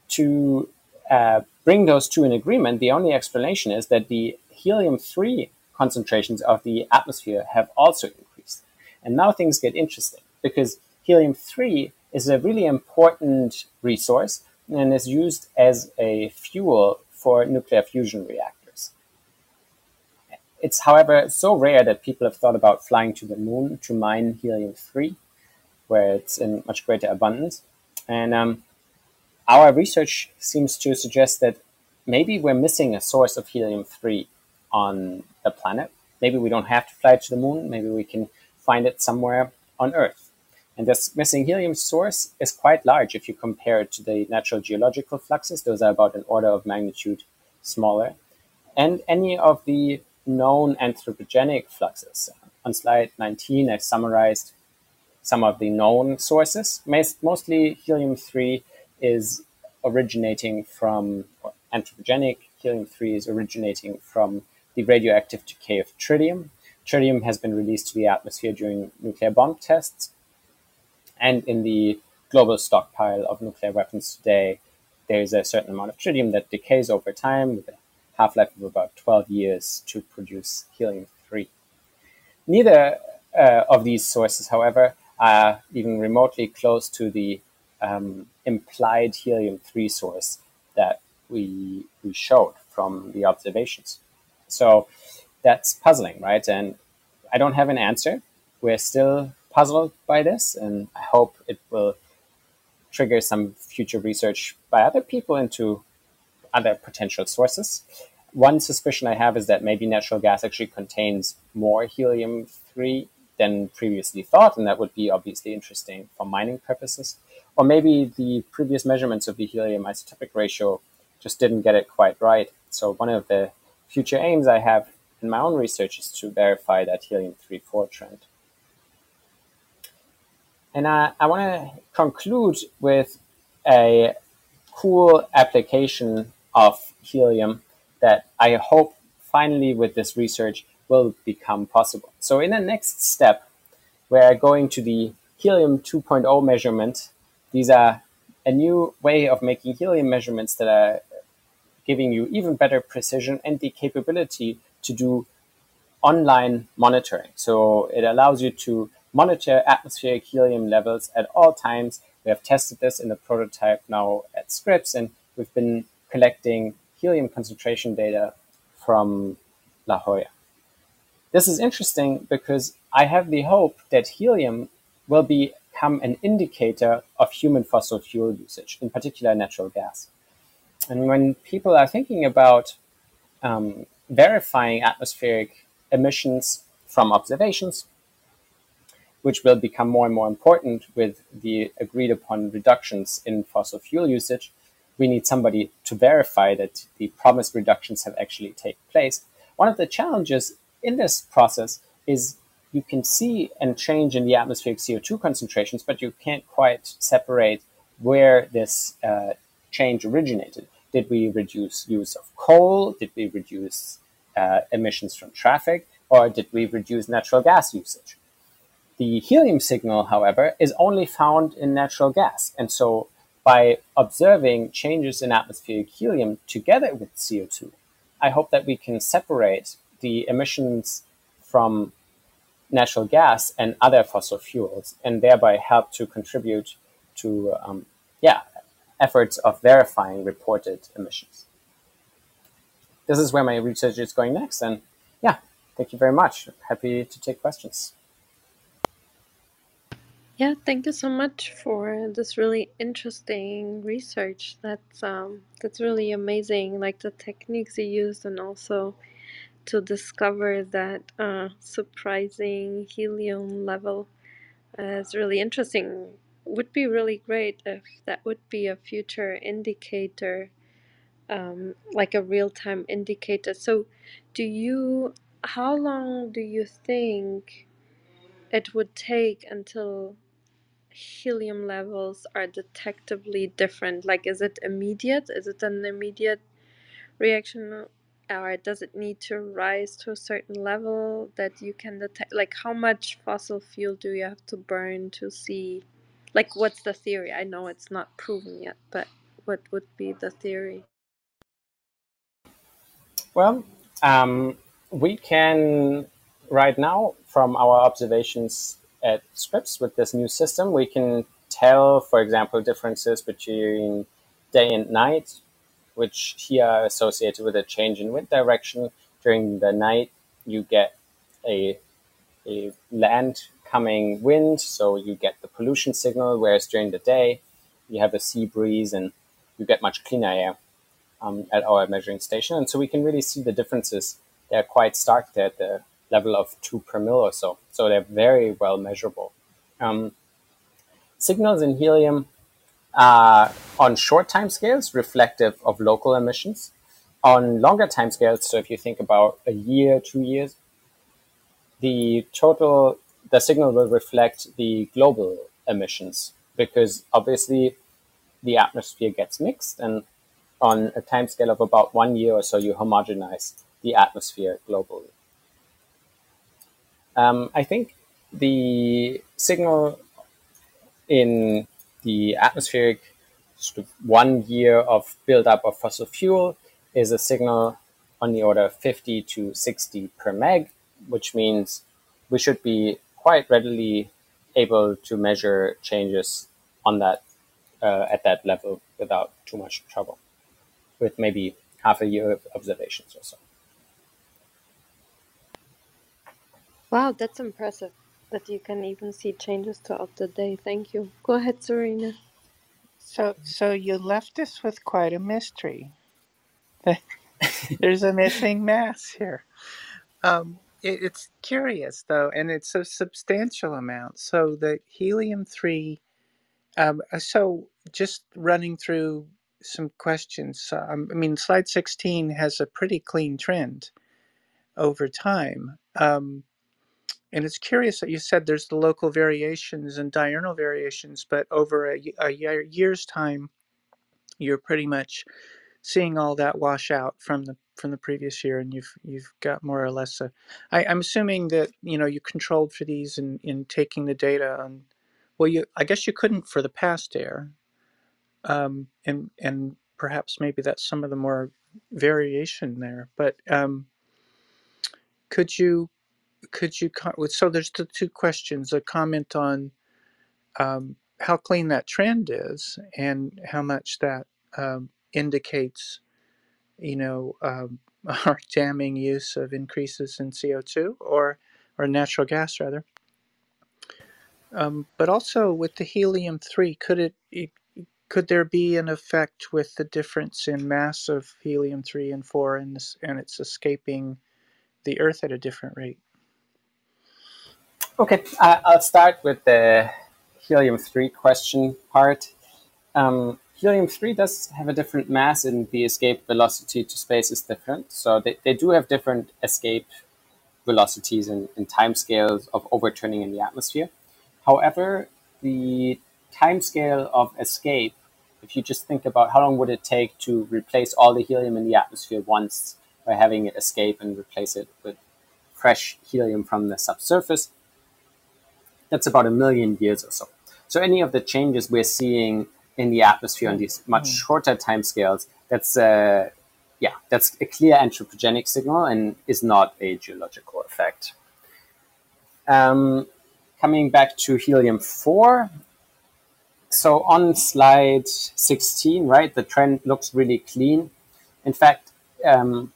To uh, bring those two in agreement, the only explanation is that the helium 3 concentrations of the atmosphere have also increased. And now things get interesting because helium 3 is a really important resource and is used as a fuel for nuclear fusion reactors. It's, however, so rare that people have thought about flying to the moon to mine helium 3, where it's in much greater abundance. And um, our research seems to suggest that maybe we're missing a source of helium 3 on the planet. Maybe we don't have to fly to the moon. Maybe we can find it somewhere on Earth. And this missing helium source is quite large if you compare it to the natural geological fluxes. Those are about an order of magnitude smaller. And any of the known anthropogenic fluxes. On slide 19, I've summarized some of the known sources. Mostly helium 3 is originating from, anthropogenic helium 3 is originating from the radioactive decay of tritium. Tritium has been released to the atmosphere during nuclear bomb tests. And in the global stockpile of nuclear weapons today, there is a certain amount of tritium that decays over time with a half life of about 12 years to produce helium 3. Neither uh, of these sources, however, are even remotely close to the um, implied helium 3 source that we, we showed from the observations. So that's puzzling, right? And I don't have an answer. We're still puzzled by this, and I hope it will trigger some future research by other people into other potential sources. One suspicion I have is that maybe natural gas actually contains more helium 3 than previously thought, and that would be obviously interesting for mining purposes. Or maybe the previous measurements of the helium isotopic ratio just didn't get it quite right. So one of the future aims I have in my own research is to verify that helium 3-4 trend. And I, I want to conclude with a cool application of helium that I hope finally with this research will become possible. So in the next step, we're going to the helium 2.0 measurement. These are a new way of making helium measurements that are giving you even better precision and the capability to do online monitoring. So it allows you to monitor atmospheric helium levels at all times. We have tested this in a prototype now at Scripps, and we've been collecting helium concentration data from La Jolla. This is interesting because I have the hope that helium will become an indicator of human fossil fuel usage, in particular natural gas. And when people are thinking about um, verifying atmospheric emissions from observations, which will become more and more important with the agreed upon reductions in fossil fuel usage, we need somebody to verify that the promised reductions have actually taken place. One of the challenges in this process is you can see a change in the atmospheric CO2 concentrations, but you can't quite separate where this uh, change originated. Did we reduce use of coal? Did we reduce uh, emissions from traffic? Or did we reduce natural gas usage? The helium signal, however, is only found in natural gas. And so by observing changes in atmospheric helium together with CO2, I hope that we can separate the emissions from natural gas and other fossil fuels and thereby help to contribute to um, yeah efforts of verifying reported emissions. This is where my research is going next, and yeah, thank you very much. Happy to take questions. Yeah, thank you so much for this really interesting research. That's um, that's really amazing. Like the techniques you used, and also to discover that uh, surprising helium level uh, is really interesting. Would be really great if that would be a future indicator, um, like a real time indicator. So, do you? How long do you think it would take until helium levels are detectably different? Like, is it immediate? Is it an immediate reaction, or does it need to rise to a certain level that you can detect? Like, how much fossil fuel do you have to burn to see? Like, what's the theory? I know it's not proven yet, but what would be the theory? Well, um, we can right now, from our observations at Scripps with this new system, we can tell, for example, differences between day and night, which here are associated with a change in wind direction. During the night, you get a, a land coming wind, so you get the pollution signal, whereas during the day, you have a sea breeze and you get much cleaner air um, at our measuring station. And so we can really see the differences. They're quite stark there at the level of two per mil or so. So they're very well measurable. Um, signals in helium are on short time scales reflective of local emissions. On longer time scales, so if you think about a year, two years, the total, the signal will reflect the global emissions because obviously the atmosphere gets mixed and on a time scale of about one year or so, you homogenize the atmosphere globally. Um, I think the signal in the atmospheric sort of one year of buildup of fossil fuel is a signal on the order of 50 to 60 per meg, which means we should be quite readily able to measure changes on that uh, at that level without too much trouble, with maybe half a year of observations or so. Wow, that's impressive that you can even see changes throughout the day. Thank you. Go ahead, Serena. So, so you left us with quite a mystery. [laughs] There's a missing mass here. Um, it, it's curious though, and it's a substantial amount. So the helium three. Um, uh, so just running through some questions. Um, I mean, slide sixteen has a pretty clean trend over time. Um, and it's curious that you said there's the local variations and diurnal variations, but over a, a year, year's time, you're pretty much seeing all that wash out from the from the previous year, and you've you've got more or less a. I, I'm assuming that you know you controlled for these in in taking the data on. Well, you I guess you couldn't for the past air, um, and and perhaps maybe that's some of the more variation there. But um, could you could you so there's the two questions a comment on um, how clean that trend is and how much that um, indicates you know um, [laughs] our damning use of increases in co2 or or natural gas rather. Um, but also with the helium 3 could it, it could there be an effect with the difference in mass of helium 3 and 4 and, this, and it's escaping the earth at a different rate Okay, I'll start with the helium-3 question part. Um, helium-3 does have a different mass and the escape velocity to space is different. So they, they do have different escape velocities and, and timescales of overturning in the atmosphere. However, the timescale of escape, if you just think about how long would it take to replace all the helium in the atmosphere once by having it escape and replace it with fresh helium from the subsurface, that's about a million years or so. So any of the changes we're seeing in the atmosphere on these much mm. shorter timescales, that's uh, yeah, that's a clear anthropogenic signal and is not a geological effect. Um, coming back to helium four, so on slide 16, right, the trend looks really clean. In fact, um,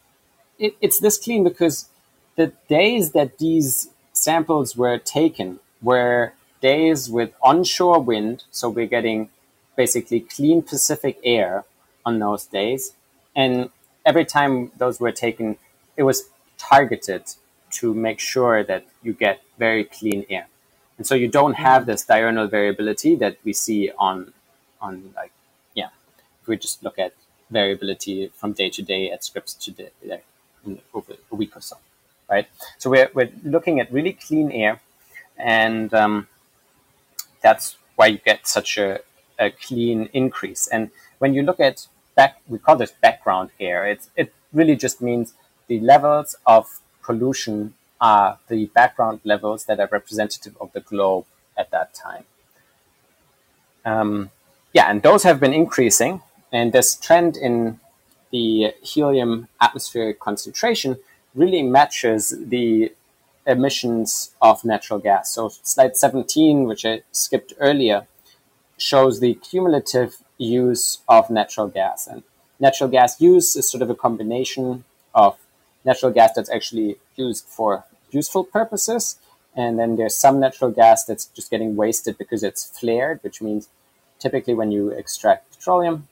it, it's this clean because the days that these samples were taken were days with onshore wind. So we're getting basically clean Pacific air on those days. And every time those were taken, it was targeted to make sure that you get very clean air. And so you don't have this diurnal variability that we see on, on like, yeah, if we just look at variability from day to day at Scripps to day, like, over a week or so, right? So we're, we're looking at really clean air, and um, that's why you get such a, a clean increase. And when you look at back, we call this background air. It's, it really just means the levels of pollution are the background levels that are representative of the globe at that time. Um, yeah, and those have been increasing, and this trend in the helium atmospheric concentration really matches the emissions of natural gas. So slide 17, which I skipped earlier, shows the cumulative use of natural gas. And natural gas use is sort of a combination of natural gas that's actually used for useful purposes. And then there's some natural gas that's just getting wasted because it's flared, which means typically when you extract petroleum,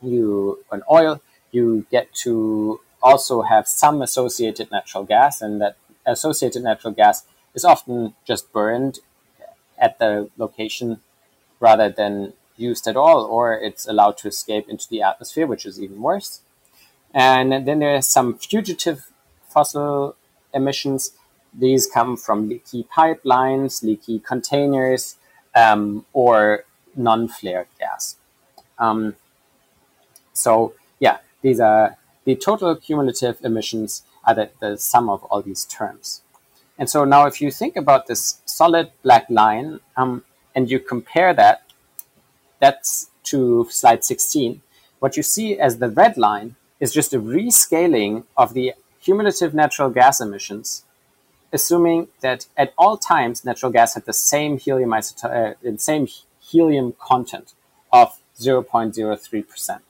you an oil, you get to also have some associated natural gas, and that associated natural gas is often just burned at the location rather than used at all, or it's allowed to escape into the atmosphere, which is even worse. And then there are some fugitive fossil emissions. These come from leaky pipelines, leaky containers, um, or non-flared gas. Um, so yeah, these are the total cumulative emissions are the, the sum of all these terms. And so now if you think about this solid black line um, and you compare that, that's to slide 16, what you see as the red line is just a rescaling of the cumulative natural gas emissions, assuming that at all times natural gas had the same helium uh, same helium content of 0.03%.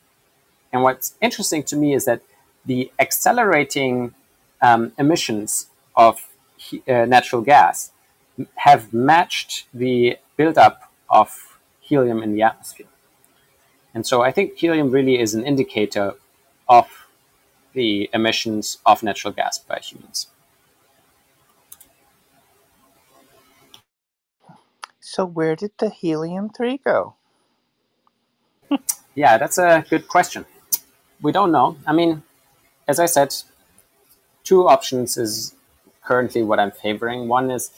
And what's interesting to me is that the accelerating um, emissions of uh, natural gas have matched the buildup of helium in the atmosphere. And so I think helium really is an indicator of the emissions of natural gas by humans. So, where did the helium 3 go? yeah, that's a good question. We don't know. I mean, as I said, two options is currently what I'm favoring. One is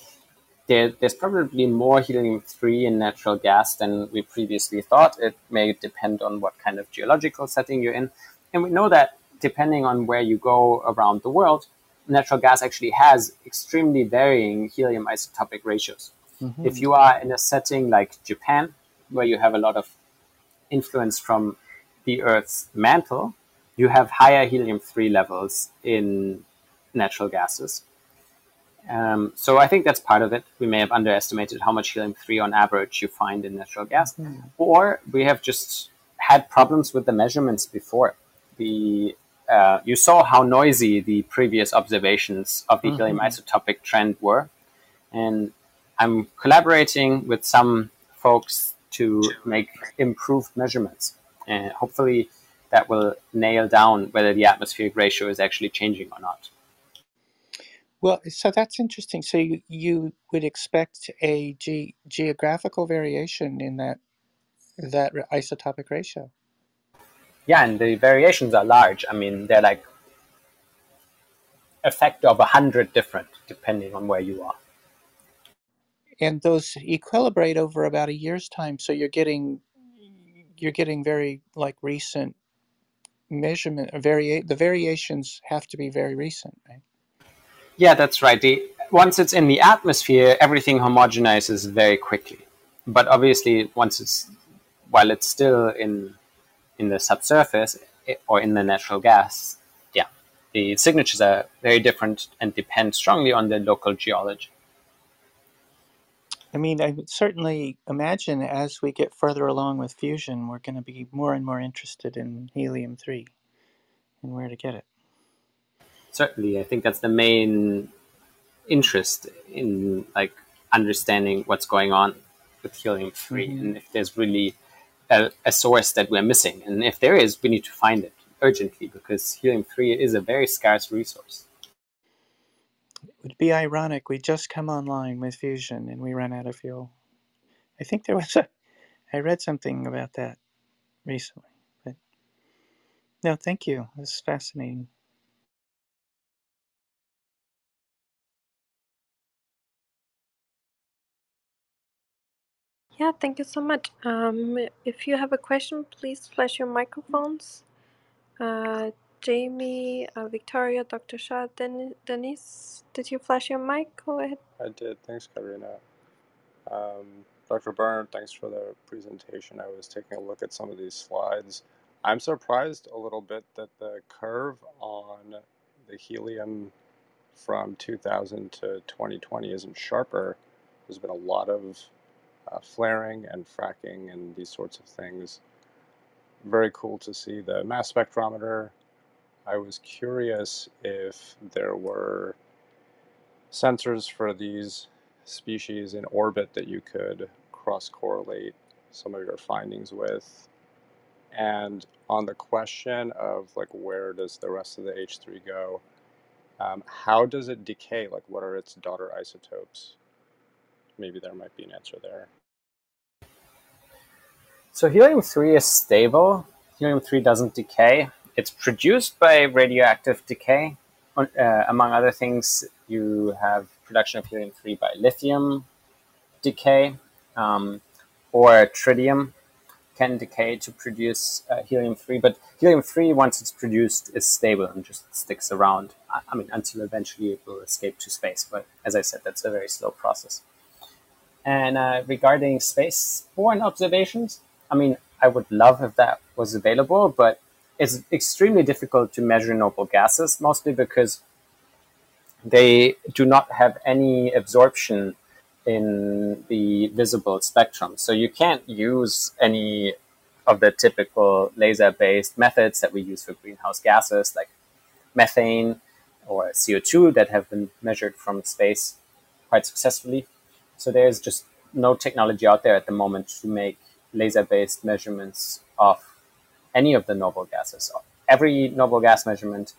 there, there's probably more helium 3 in natural gas than we previously thought. It may depend on what kind of geological setting you're in. And we know that depending on where you go around the world, natural gas actually has extremely varying helium isotopic ratios. Mm-hmm. If you are in a setting like Japan, where you have a lot of influence from the Earth's mantle, you have higher helium 3 levels in natural gases. Um, so I think that's part of it. We may have underestimated how much helium 3 on average you find in natural gas. Mm. Or we have just had problems with the measurements before. The, uh, you saw how noisy the previous observations of the mm-hmm. helium isotopic trend were. And I'm collaborating with some folks to make improved measurements. And hopefully that will nail down whether the atmospheric ratio is actually changing or not. Well, so that's interesting. So you, you would expect a ge- geographical variation in that that isotopic ratio. Yeah, and the variations are large. I mean, they're like a factor of a hundred different, depending on where you are. And those equilibrate over about a year's time. So you're getting you're getting very like recent measurement or varia- the variations have to be very recent, right? Yeah, that's right. The, once it's in the atmosphere, everything homogenizes very quickly. But obviously, once it's while it's still in in the subsurface eh, or in the natural gas, yeah, the signatures are very different and depend strongly on the local geology. I mean, I would certainly imagine as we get further along with fusion, we're going to be more and more interested in helium 3 and where to get it. Certainly, I think that's the main interest in like understanding what's going on with helium 3 hmm and if there's really a, a source that we're missing. And if there is, we need to find it urgently because helium 3 is a very scarce resource. It would be ironic we just come online with fusion and we run out of fuel. I think there was a, I read something about that recently. But no, thank you. This is fascinating. Yeah, thank you so much. Um, if you have a question, please flash your microphones. Uh, Jamie, uh, Victoria, Dr. Shah, Den- Denise, did you flash your mic? Go ahead. I did. Thanks, Karina. Um, Dr. Birner, thanks for the presentation. I was taking a look at some of these slides. I'm surprised a little bit that the curve on the helium from 2000 to 2020 isn't sharper. There's been a lot of uh, flaring and fracking and these sorts of things. Very cool to see the mass spectrometer. I was curious if there were sensors for these species in orbit that you could cross correlate some of your findings with. And on the question of like where does the rest of the H3 go, um, how does it decay? Like what are its daughter isotopes? Maybe there might be an answer there. So helium 3 is stable. Helium 3 doesn't decay. It's produced by radioactive decay. Uh, among other things, you have production of helium 3 by lithium decay, um, or tritium can decay to produce uh, helium 3. But helium 3, once it's produced, is stable and just sticks around. I, I mean, until eventually it will escape to space. But as I said, that's a very slow process. And uh, regarding space-borne observations, I mean, I would love if that was available, but it's extremely difficult to measure noble gases, mostly because they do not have any absorption in the visible spectrum. So you can't use any of the typical laser-based methods that we use for greenhouse gases, like methane or CO2 that have been measured from space quite successfully. So there's just no technology out there at the moment to make laser-based measurements of any of the noble gases. Every noble gas measurement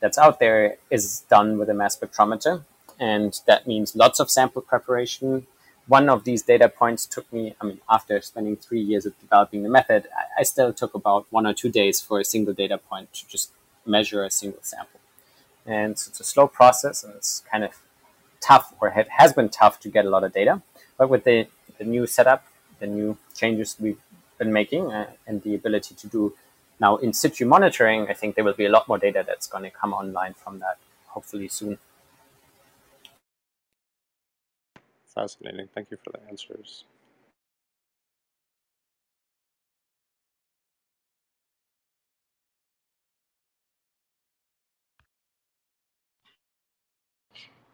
that's out there is done with a mass spectrometer, and that means lots of sample preparation. One of these data points took me, I mean, after spending three years of developing the method, I still took about one or two days for a single data point to just measure a single sample. And so it's a slow process, and it's kind of tough, or it has been tough to get a lot of data. But with the, the new setup, the new changes we've been making, uh, and the ability to do now in situ monitoring, I think there will be a lot more data that's going to come online from that, hopefully soon. Fascinating. Thank you for the answers.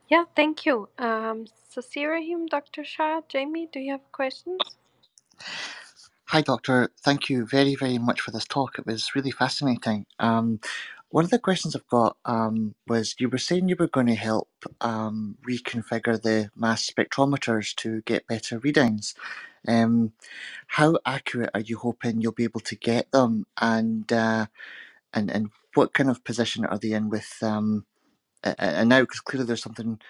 Yeah, thank you. Um, Sasirahim, Dr. Shah, Jamie, do you have questions? Hi, Doctor. Thank you very, very much for this talk. It was really fascinating. Um, one of the questions I've got um, was you were saying you were going to help um, reconfigure the mass spectrometers to get better readings. Um, how accurate are you hoping you'll be able to get them, and uh, and and what kind of position are they in with um, and now because clearly there's something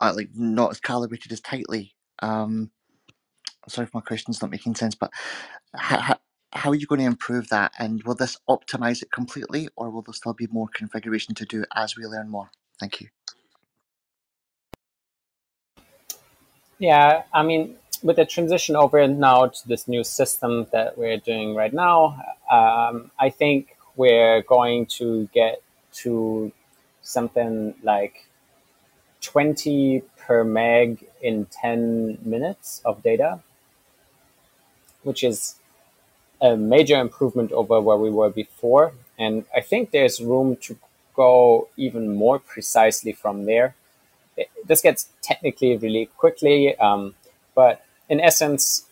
uh, like not as calibrated as tightly. Um, sorry if my question's not making sense, but how, how, are you going to improve that? And will this optimize it completely, or will there still be more configuration to do as we learn more? Thank you. Yeah, I mean, with the transition over now to this new system that we're doing right now, um, I think we're going to get to something like 20 per meg in 10 minutes of data, which is a major improvement over where we were before. And I think there's room to go even more precisely from there. this gets technically really quickly, um, but in essence,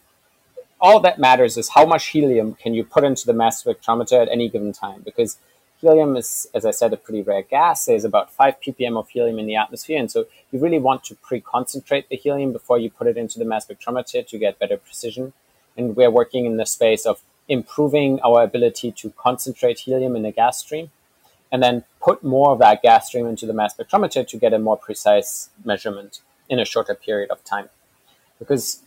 all that matters is how much helium can you put into the mass spectrometer at any given time, because helium is, as I said, a pretty rare gas. There's about 5 ppm of helium in the atmosphere, and so you really want to pre-concentrate the helium before you put it into the mass spectrometer to get better precision. And we're working in the space of improving our ability to concentrate helium in a gas stream and then put more of that gas stream into the mass spectrometer to get a more precise measurement in a shorter period of time. Because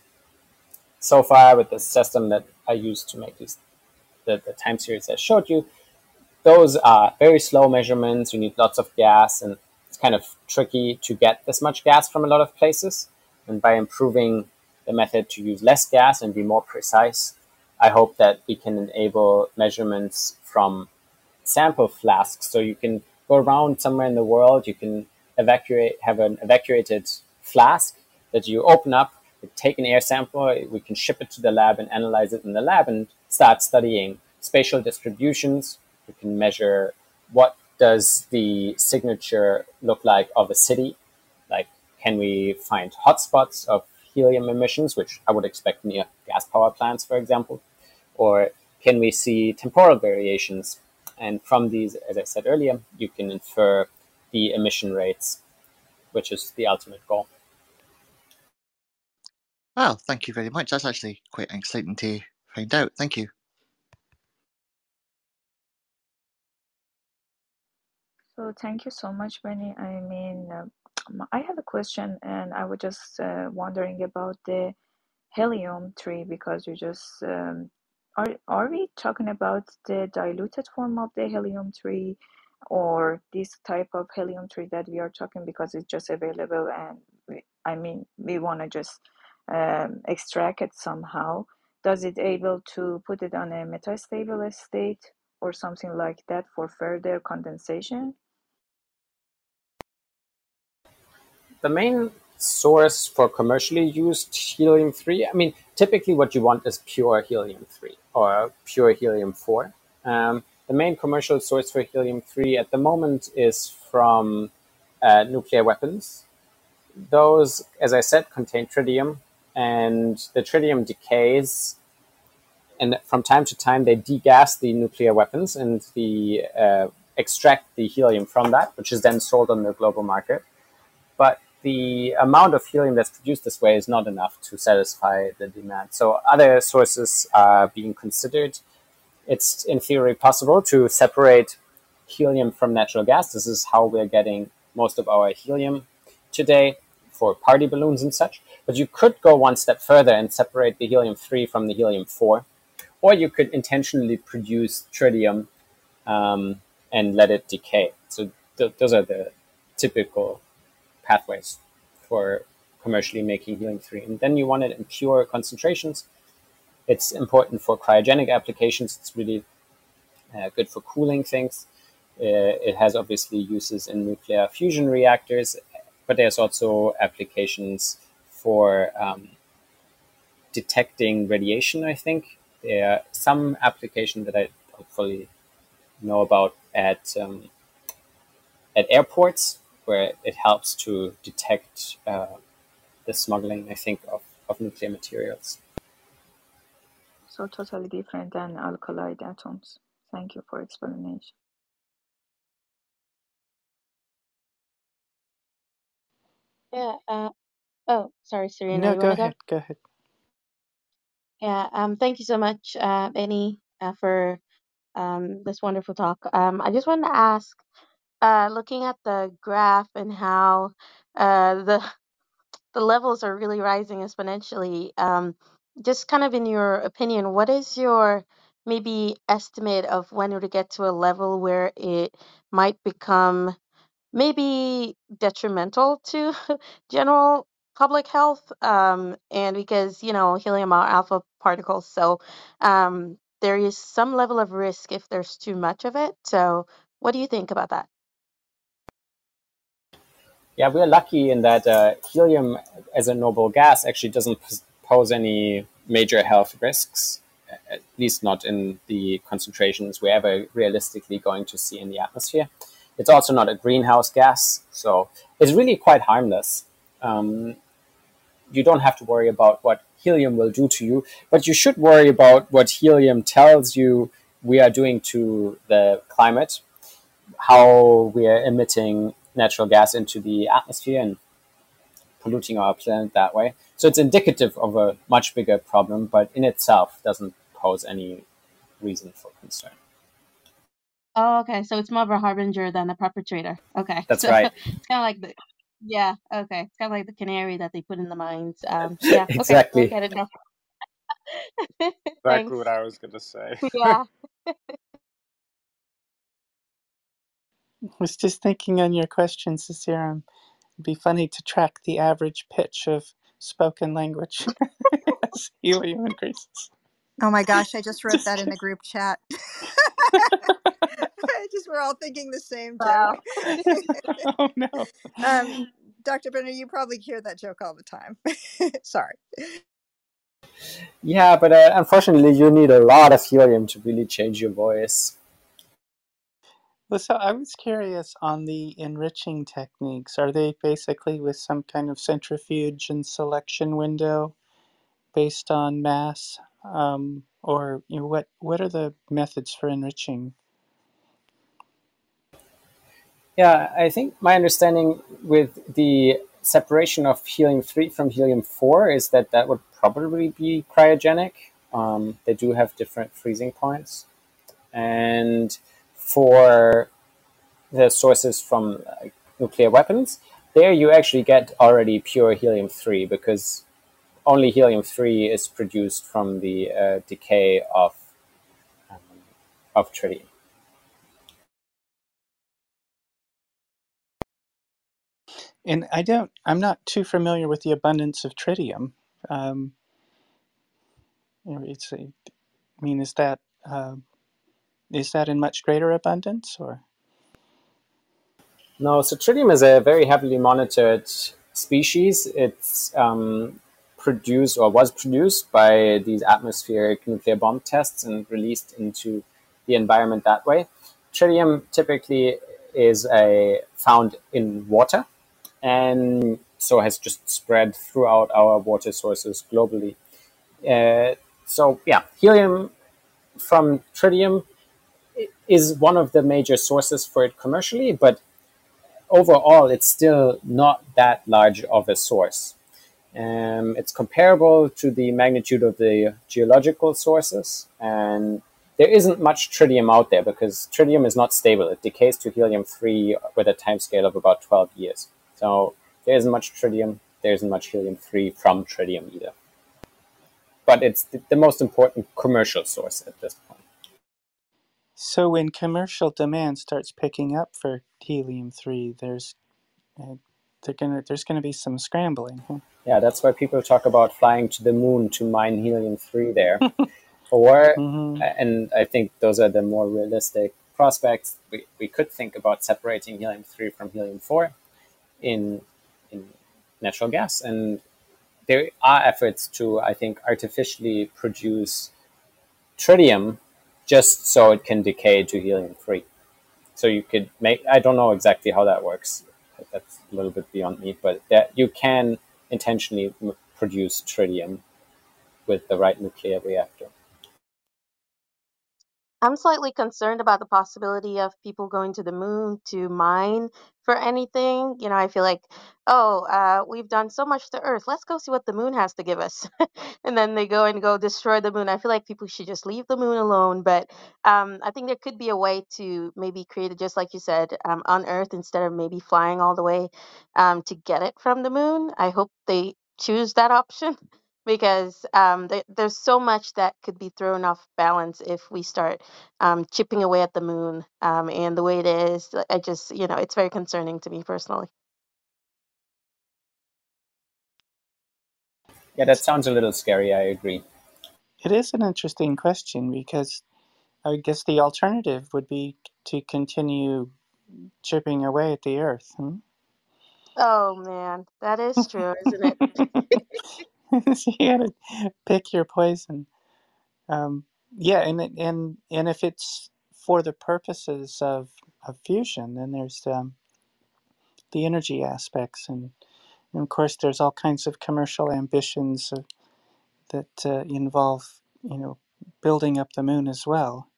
so far with the system that I used to make these the, the time series I showed you, those are very slow measurements. You need lots of gas, and it's kind of tricky to get this much gas from a lot of places. And by improving the method to use less gas and be more precise, I hope that we can enable measurements from sample flasks. So you can go around somewhere in the world, you can evacuate, have an evacuated flask that you open up, take an air sample, we can ship it to the lab and analyze it in the lab and start studying spatial distributions. We can measure what does the signature look like of a city? Like, can we find hotspots of helium emissions, which I would expect near gas power plants, for example? Or can we see temporal variations and from these, as I said earlier, you can infer the emission rates, which is the ultimate goal. Well, thank you very much. That's actually quite exciting to find out. Thank you. So thank you so much, Benny. I mean, uh, I have a question, and I was just uh, wondering about the helium three because you just um, are are we talking about the diluted form of the helium three or this type of helium three that we are talking because it's just available and we, I mean we want to just um, extract it somehow? Does it able to put it on a metastable state or something like that for further condensation the main source for commercially used helium-3 i mean typically what you want is pure helium-3 or pure helium-4. Um, the main commercial source for helium-3 at the moment is from uh, nuclear weapons. Those, as I said, contain tritium, and the tritium decays, and from time to time they degas the nuclear weapons and the uh, extract the helium from that, which is then sold on the global market. But the amount of helium that's produced this way is not enough to satisfy the demand. So other sources are being considered. It's in theory possible to separate helium from natural gas. This is how we're getting most of our helium today for party balloons and such. But you could go one step further and separate the helium 3 from the helium 4. Or you could intentionally produce tritium um, and let it decay. So th- those are the typical pathways for commercially making helium 3. And then you want it in pure concentrations. It's important for cryogenic applications. It's really uh, good for cooling things. Uh, it has obviously uses in nuclear fusion reactors, but there's also applications for um, detecting radiation, I think. There are some application that I hopefully know about at um, at airports where it helps to detect uh, the smuggling, I think, of, of nuclear materials. So totally different than alkali atoms. Thank you for explanation. Yeah. Uh, oh, sorry, Serena. No, go want go? ahead. Go ahead. Yeah. Um. Thank you so much, uh, Benny, uh, for um this wonderful talk. Um. I just wanted to ask, uh, looking at the graph and how uh the the levels are really rising exponentially. Um, just kind of in your opinion, what is your maybe estimate of when would get to a level where it might become maybe detrimental to [laughs] general public health? Um, and because, you know, helium are alpha particles, so um, there is some level of risk if there's too much of it. So, what do you think about that? Yeah, we're lucky in that uh, helium as a noble gas actually doesn't pose any major health risks, at least not in the concentrations we're ever realistically going to see in the atmosphere. It's also not a greenhouse gas, so it's really quite harmless. Um, you don't have to worry about what helium will do to you, but you should worry about what helium tells you we are doing to the climate, how we are emitting natural gas into the atmosphere and polluting our planet that way. So it's indicative of a much bigger problem, but in itself doesn't pose any reason for concern. Oh, okay. So it's more of a harbinger than a perpetrator. Okay. That's So right. [laughs] it's kind of like the, yeah, okay. It's kind of like the canary that they put in the mines. Um, [laughs] yeah, exactly. get it now. [laughs] Exactly what I was going to say. Yeah. I was just thinking on your question, Cecilia, it'd be funny to track the average pitch of spoken language [laughs] as helium increases. Oh my gosh, I just [laughs] wrote Just that in the group chat. [laughs] Just we're all thinking the same Wow. joke. oh no. um, Dr. Birner, you probably hear that joke all the time. Sorry. Yeah, but uh, unfortunately, you need a lot of helium to really change your voice. Well, so I was curious on the enriching techniques. Are they basically with some kind of centrifuge and selection window based on mass, um, or you know, what? What are the methods for enriching? Yeah, I think my understanding with the separation of helium 3 from helium 4 is that that would probably be cryogenic. Um, they do have different freezing points. And for the sources from like, nuclear weapons, there you actually get already pure helium 3 because only helium 3 is produced from the uh, decay of, um, of tritium. And I don't. I'm not too familiar with the abundance of tritium. Um, it's. I mean, is that uh, is that in much greater abundance, or? No, so tritium is a very heavily monitored species. It's um, produced or was produced by these atmospheric nuclear bomb tests and released into the environment that way. Tritium typically is a found in water and so has just spread throughout our water sources globally. Uh, so yeah, helium from tritium is one of the major sources for it commercially, but overall, it's still not that large of a source. Um, it's comparable to the magnitude of the geological sources, and there isn't much tritium out there because tritium is not stable. It decays to helium 3 with a timescale of about 12 years. So there isn't much tritium, there isn't much helium 3 from tritium either. But it's the, the most important commercial source at this point. So when commercial demand starts picking up for helium three, there's uh, gonna there's gonna be some scrambling. Huh? Yeah, that's why people talk about flying to the moon to mine helium 3 there. or, [laughs] hmm and I think those are the more realistic prospects, we, we could think about separating helium 3 from helium 4 in, in natural gas. And there are efforts to, I think, artificially produce tritium just so it can decay to helium 3. So you could make, I don't know exactly how that works. That's a little bit beyond me, but that you can intentionally produce tritium with the right nuclear reactor. I'm slightly concerned about the possibility of people going to the moon to mine for anything. You know, I feel like, oh, uh, we've done so much to Earth. Let's go see what the moon has to give us. [laughs] and then they go and go destroy the moon. I feel like people should just leave the moon alone. But um, I think there could be a way to maybe create it just like you said um, on Earth instead of maybe flying all the way um, to get it from the moon. I hope they choose that option [laughs] because um, there, there's so much that could be thrown off balance if we start um, chipping away at the moon um, and the way it is. I just, you know, it's very concerning to me personally. Yeah, that sounds a little scary. I agree. It is an interesting question because I guess the alternative would be to continue chipping away at the Earth. Hmm? Oh man, that is true, isn't it? [laughs] [laughs] [laughs] so you got to pick your poison. Um, yeah, and and and if it's for the purposes of, of fusion, then there's um, the energy aspects, and, and of course, there's all kinds of commercial ambitions of, that uh, involve, you know, building up the moon as well.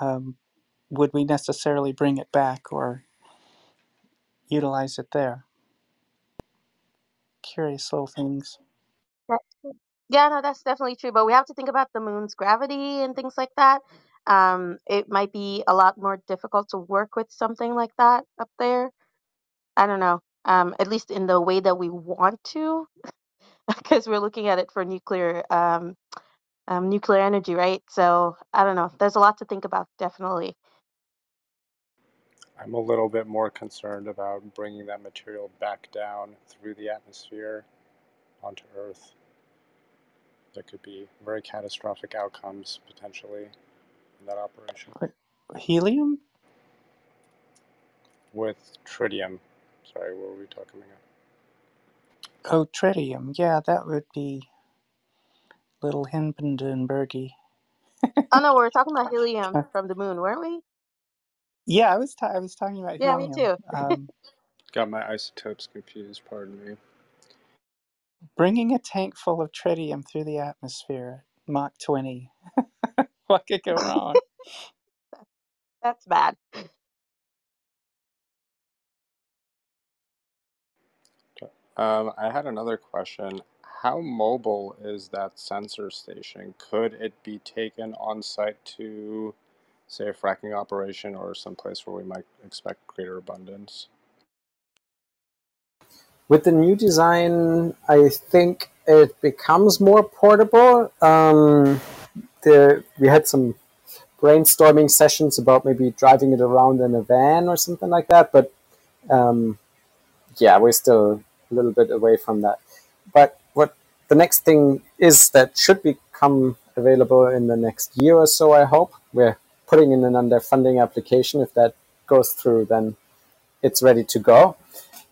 Um, would we necessarily bring it back or utilize it there? Curious little things. Yeah, no, that's definitely true. But we have to think about the moon's gravity and things like that. Um, it might be a lot more difficult to work with something like that up there. I don't know. Um, at least in the way that we want to, [laughs] because we're looking at it for nuclear um, um, nuclear energy, right? So I don't know. There's a lot to think about, definitely. I'm a little bit more concerned about bringing that material back down through the atmosphere onto Earth. There could be very catastrophic outcomes potentially in that operation. Helium? With tritium. Sorry, what were we talking about? Oh, tritium. Yeah, that would be little Hindenburgy. [laughs] Oh no, we were talking about helium from the moon, weren't we? Yeah, I was ta- I was talking about Yeah, me helium. too. Um, [laughs] Got my isotopes confused, pardon me. Bringing a tank full of tritium through the atmosphere, Mach 20. [laughs] what could go wrong? [laughs] That's bad. Um, I had another question. How mobile is that sensor station? Could it be taken on site to, say, a fracking operation or someplace where we might expect greater abundance? With the new design, I think it becomes more portable. Um, there, we had some brainstorming sessions about maybe driving it around in a van or something like that, but um, yeah, we're still a little bit away from that. But what the next thing is that should become available in the next year or so, I hope. We're putting in an underfunding application. If that goes through, then it's ready to go.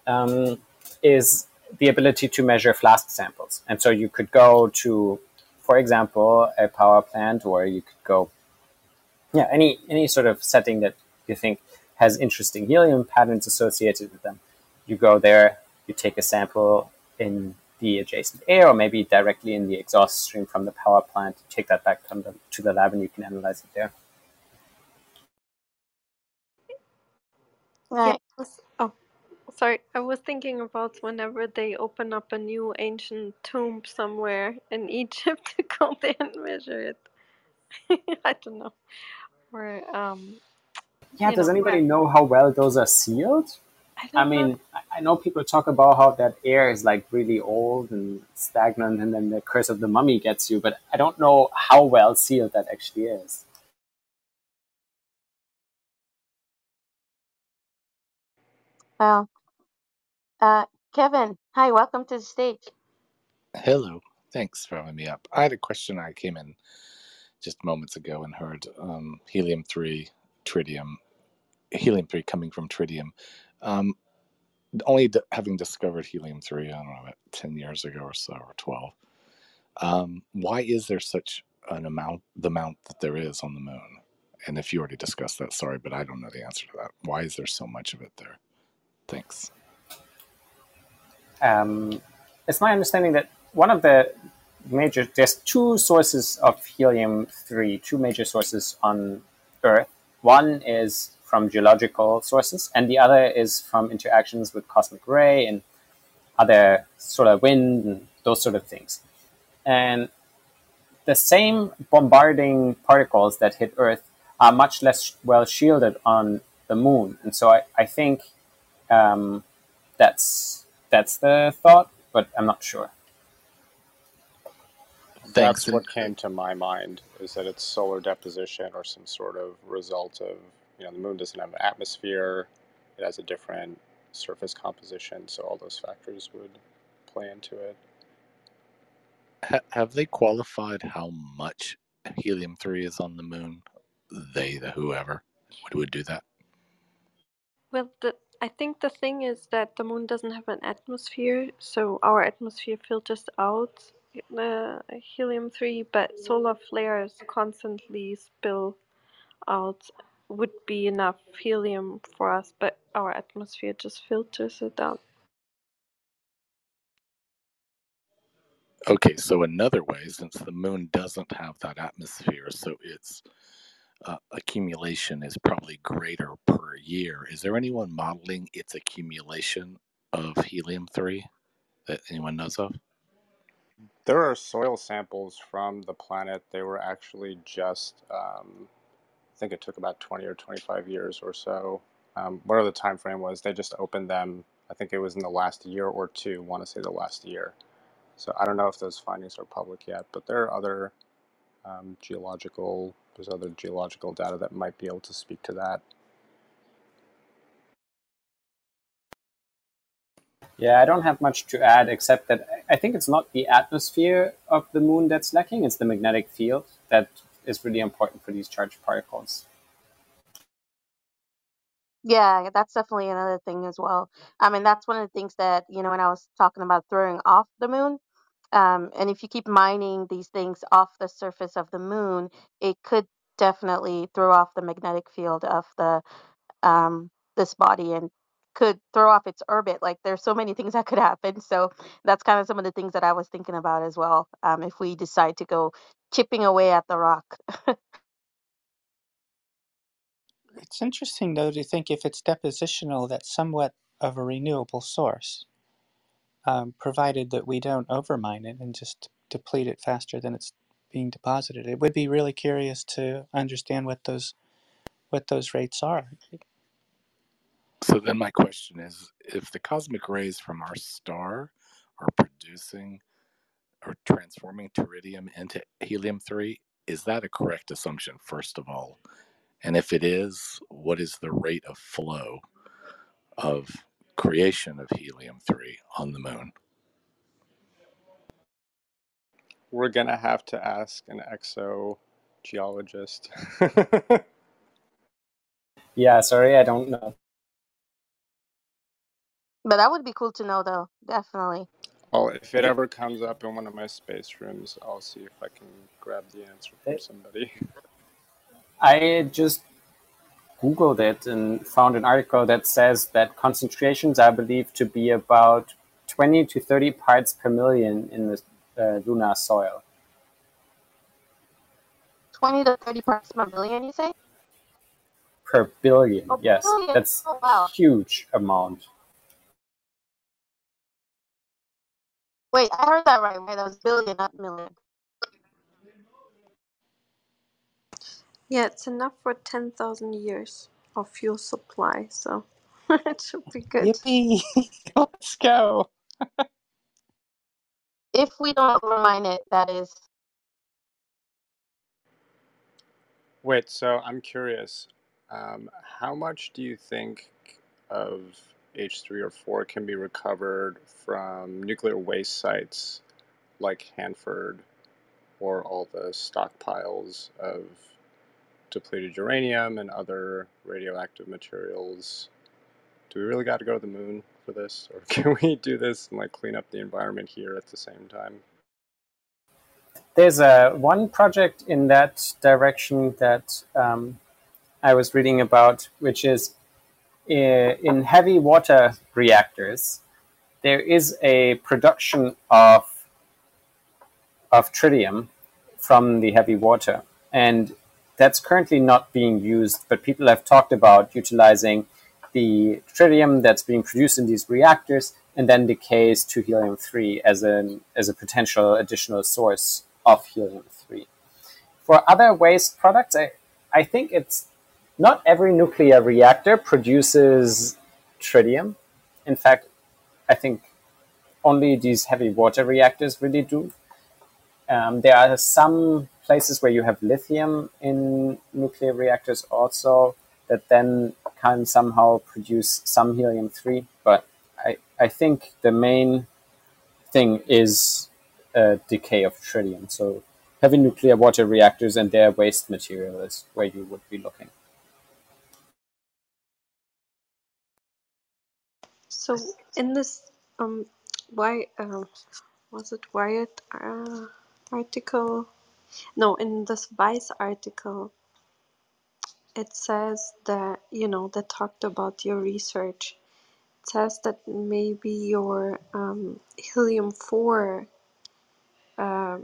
Um, is the ability to measure flask samples. And so you could go to, for example, a power plant, or you could go, yeah, any any sort of setting that you think has interesting helium patterns associated with them. You go there, you take a sample in the adjacent air, or maybe directly in the exhaust stream from the power plant. You take that back to the, to the lab, and you can analyze it there. Right. I was- sorry. I was thinking about whenever they open up a new ancient tomb somewhere in [laughs] Egypt to go there and measure it. [laughs] I don't know. Or um, Yeah, does know, anybody where know how well those are sealed? I I don't know. mean, I- I know people talk about how that air is like really old and stagnant, and then the curse of the mummy gets you, but I don't know how well sealed that actually is. Well, uh, Kevin, hi, welcome to the stage. Hello. Thanks for having me up. I had a question. I came in just moments ago and heard um, helium 3, tritium, helium 3 coming from tritium. Um, only d- having discovered helium 3, I don't know, about 10 years ago or so, or 12. Um, why is there such an amount, the amount that there is on the moon? And if you already discussed that, sorry, but I don't know the answer to that. Why is there so much of it there? Thanks. Um, it's my understanding that one of the major, there's two sources of helium 3, two major sources on Earth. One is from geological sources, and the other is from interactions with cosmic ray and other solar wind and those sort of things. And the same bombarding particles that hit Earth are much less well shielded on the moon. And so I, I think um, that's that's the thought, but I'm not sure. Thanks. That's what came to my mind is that it's solar deposition or some sort of result of, you know, the moon doesn't have an atmosphere, it has a different surface composition, so all those factors would play into it. Ha- have they qualified how much helium 3 is on the moon? They, the whoever, would, would do that? Well, the I think the thing is that the moon doesn't have an atmosphere, so our atmosphere filters out the helium 3, but solar flares constantly spill out would be enough helium for us, but our atmosphere just filters it out. Okay, so another way, since the moon doesn't have that atmosphere, so its uh, accumulation is probably greater per year. Is there anyone modeling its accumulation of helium 3 that anyone knows of? There are soil samples from the planet. They were actually just, um, I think it took about 20 or 25 years or so. Um, whatever the time frame was, they just opened them. I think it was in the last year or two. Want to say the last year. So I don't know if those findings are public yet, but there are other um, geological. There's other geological data that might be able to speak to that. Yeah, I don't have much to add except that I think it's not the atmosphere of the moon that's lacking, it's the magnetic field that is really important for these charged particles. Yeah, that's definitely another thing as well. I mean, that's one of the things that, you know, when I was talking about throwing off the moon, um, and if you keep mining these things off the surface of the moon, it could definitely throw off the magnetic field of the um, this body and could throw off its orbit. Like there's so many things [laughs] that could happen. So that's kind of some of the things that I was thinking about as well. Um, if we decide to go chipping away at the rock. [laughs] It's interesting, though, to think if it's depositional, that's somewhat of a renewable source, um, provided that we don't overmine it and just deplete it faster than it's being deposited. It would be really curious to understand what those what those rates are. So then my question is if the cosmic rays from our star are producing or transforming tritium into helium 3, is that a correct assumption, first of all? And if it is, what is the rate of flow of creation of helium 3 on the moon? We're gonna have to ask an exogeologist. [laughs] Yeah, sorry, I don't know. But that would be cool to know, though. Definitely. Oh, if it ever comes up in one of my space rooms, I'll see if I can grab the answer from somebody. [laughs] I just Googled it and found an article that says that concentrations are believed to be about 20 to 30 parts per million in the uh, lunar soil. 20 to 30 parts per million, you say? Per billion, Oh, yes. billion. That's Oh, wow. huge amount. Wait, I heard that right, right? That was billion, not million. Yeah, it's enough for 10,000 years of fuel supply, so [laughs] it should be good. Yippee! [laughs] Let's go. If we don't overmine it, that is. Wait, so I'm curious. Um, how much do you think of H3 or 4 can be recovered from nuclear waste sites like Hanford or all the stockpiles of depleted uranium and other radioactive materials? Do we really got to go to the moon for this? Or [laughs] can we do this and like clean up the environment here at the same time? There's a one project in that direction that um, I was reading about, which is in heavy water reactors. There is a production of of tritium from the heavy water, and that's currently not being used. But people have talked about utilizing the tritium that's being produced in these reactors and then decays to helium three as an as a potential additional source of helium three. For other waste products, I, I think it's not every nuclear reactor produces tritium. In fact, I think only these heavy water reactors really do. Um, there are some places where you have lithium in nuclear reactors also that then can somehow produce some helium 3. But I, I think the main thing is uh, decay of tritium. So heavy nuclear water reactors and their waste material is where you would be looking. So in this um why um was it Wired uh, article? No, in this Vice article, it says that you know that talked about your research. It says that maybe your um, helium four uh,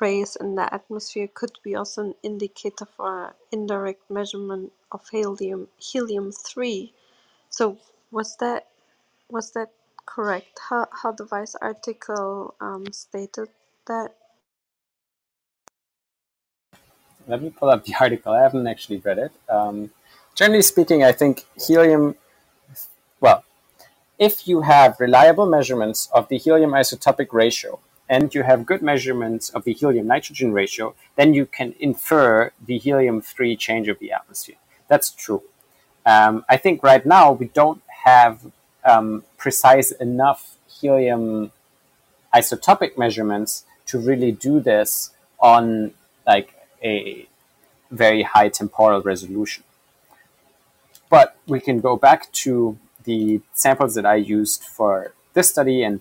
rays in the atmosphere could be also an indicator for indirect measurement of helium helium three. So was that was that correct? How how the Vice article um, stated that? Let me pull up the [laughs] article. I haven't actually read it. Um, generally speaking, I think helium, well, if you have reliable measurements of the helium isotopic ratio and you have good measurements of the helium nitrogen ratio, then you can infer the helium 3 change of the atmosphere. That's true. Um, I think right now we don't have um, precise enough helium isotopic measurements to really do this on like a very high temporal resolution. But we can go back to the samples that I used for this study and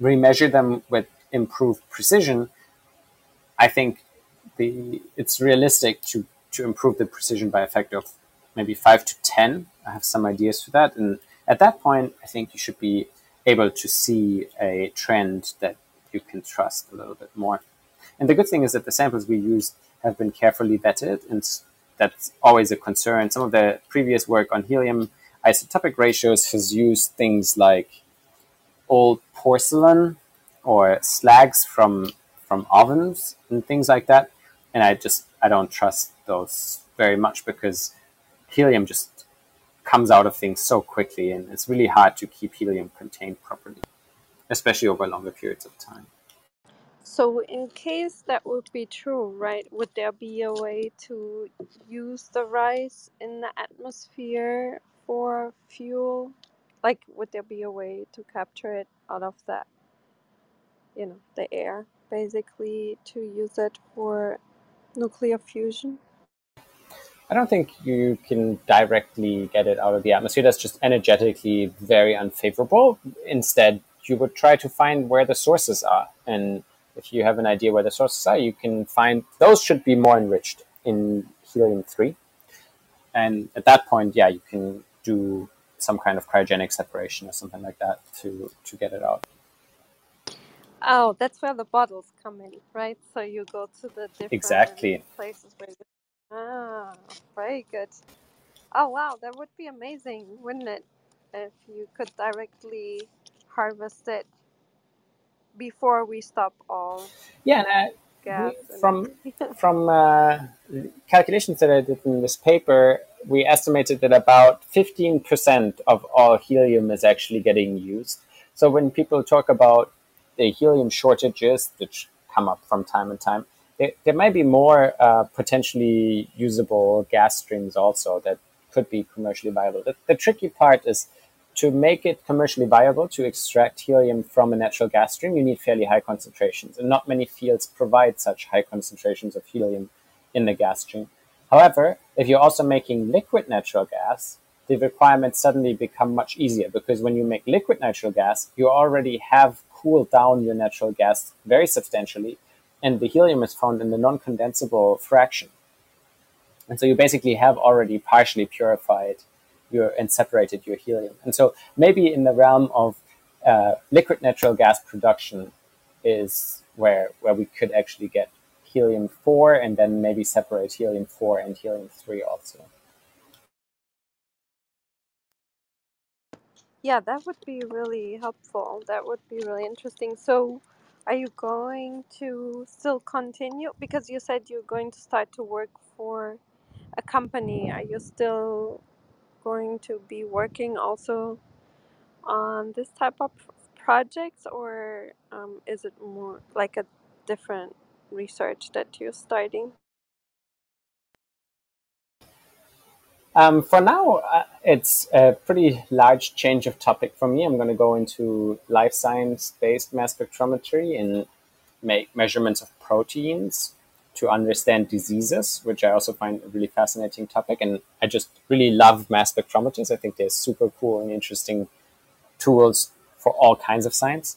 remeasure them with improved precision. I think the it's realistic to to improve the precision by a factor of maybe five to ten. I have some ideas for that, and at that point, I think you should be able to see a trend that you can trust a little bit more. And the good thing is that the samples we used have been carefully vetted, and that's always a concern. Some of the previous work on helium isotopic ratios has used things like old porcelain or slags from from ovens and things like that. And I just I don't trust those very much because helium just comes out of things so quickly, and it's really hard to keep helium contained properly, especially over longer periods of time. So, in case that would be true, right, would there be a way to use the rice in the atmosphere for fuel? Like, would there be a way to capture it out of that, you know, the air, basically, to use it for nuclear fusion? I don't think you can directly get it out of the atmosphere. That's just energetically very unfavorable. Instead, you would try to find where the sources are. And if you have an idea where the sources are, you can find those should be more enriched in helium 3. And at that point, yeah, you can do some kind of cryogenic separation or something like that to, to get it out. Oh, that's where the bottles come in, right? So you go to the different Exactly. places where you. Ah, very good. Oh, wow, that would be amazing, wouldn't it? If you could directly harvest it before we stop all Yeah, and uh, gas we, and from from uh, calculations that I did in this paper, we estimated that about 15% of all helium is actually getting used. So when people talk about the helium shortages which come up from time to time, there, there might be more uh, potentially usable gas streams also that could be commercially viable. The, the tricky part is to make it commercially viable to extract helium from a natural gas stream, you need fairly high concentrations, and not many fields provide such high concentrations of helium in the gas stream. However, if you're also making liquid natural gas, the requirements suddenly become much easier because when you make liquid natural gas, you already have cooled down your natural gas very substantially, and the helium is found in the non condensable fraction. And so you basically have already partially purified your and separated your helium. And so maybe in the realm of uh, liquid natural gas production is where where we could actually get helium four and then maybe separate helium four and helium three also. Yeah, that would be really helpful. That would be really interesting. So, are you going to still continue? Because you said you're going to start to work for a company. Are you still going to be working also on this type of projects, or um, is it more like a different research that you're starting? Um, for now, uh, it's a pretty large change of topic for me. I'm going to go into life science based mass spectrometry and make measurements of proteins to understand diseases, which I also find a really fascinating topic. And I just really love mass spectrometers. I think they're super cool and interesting tools for all kinds of science.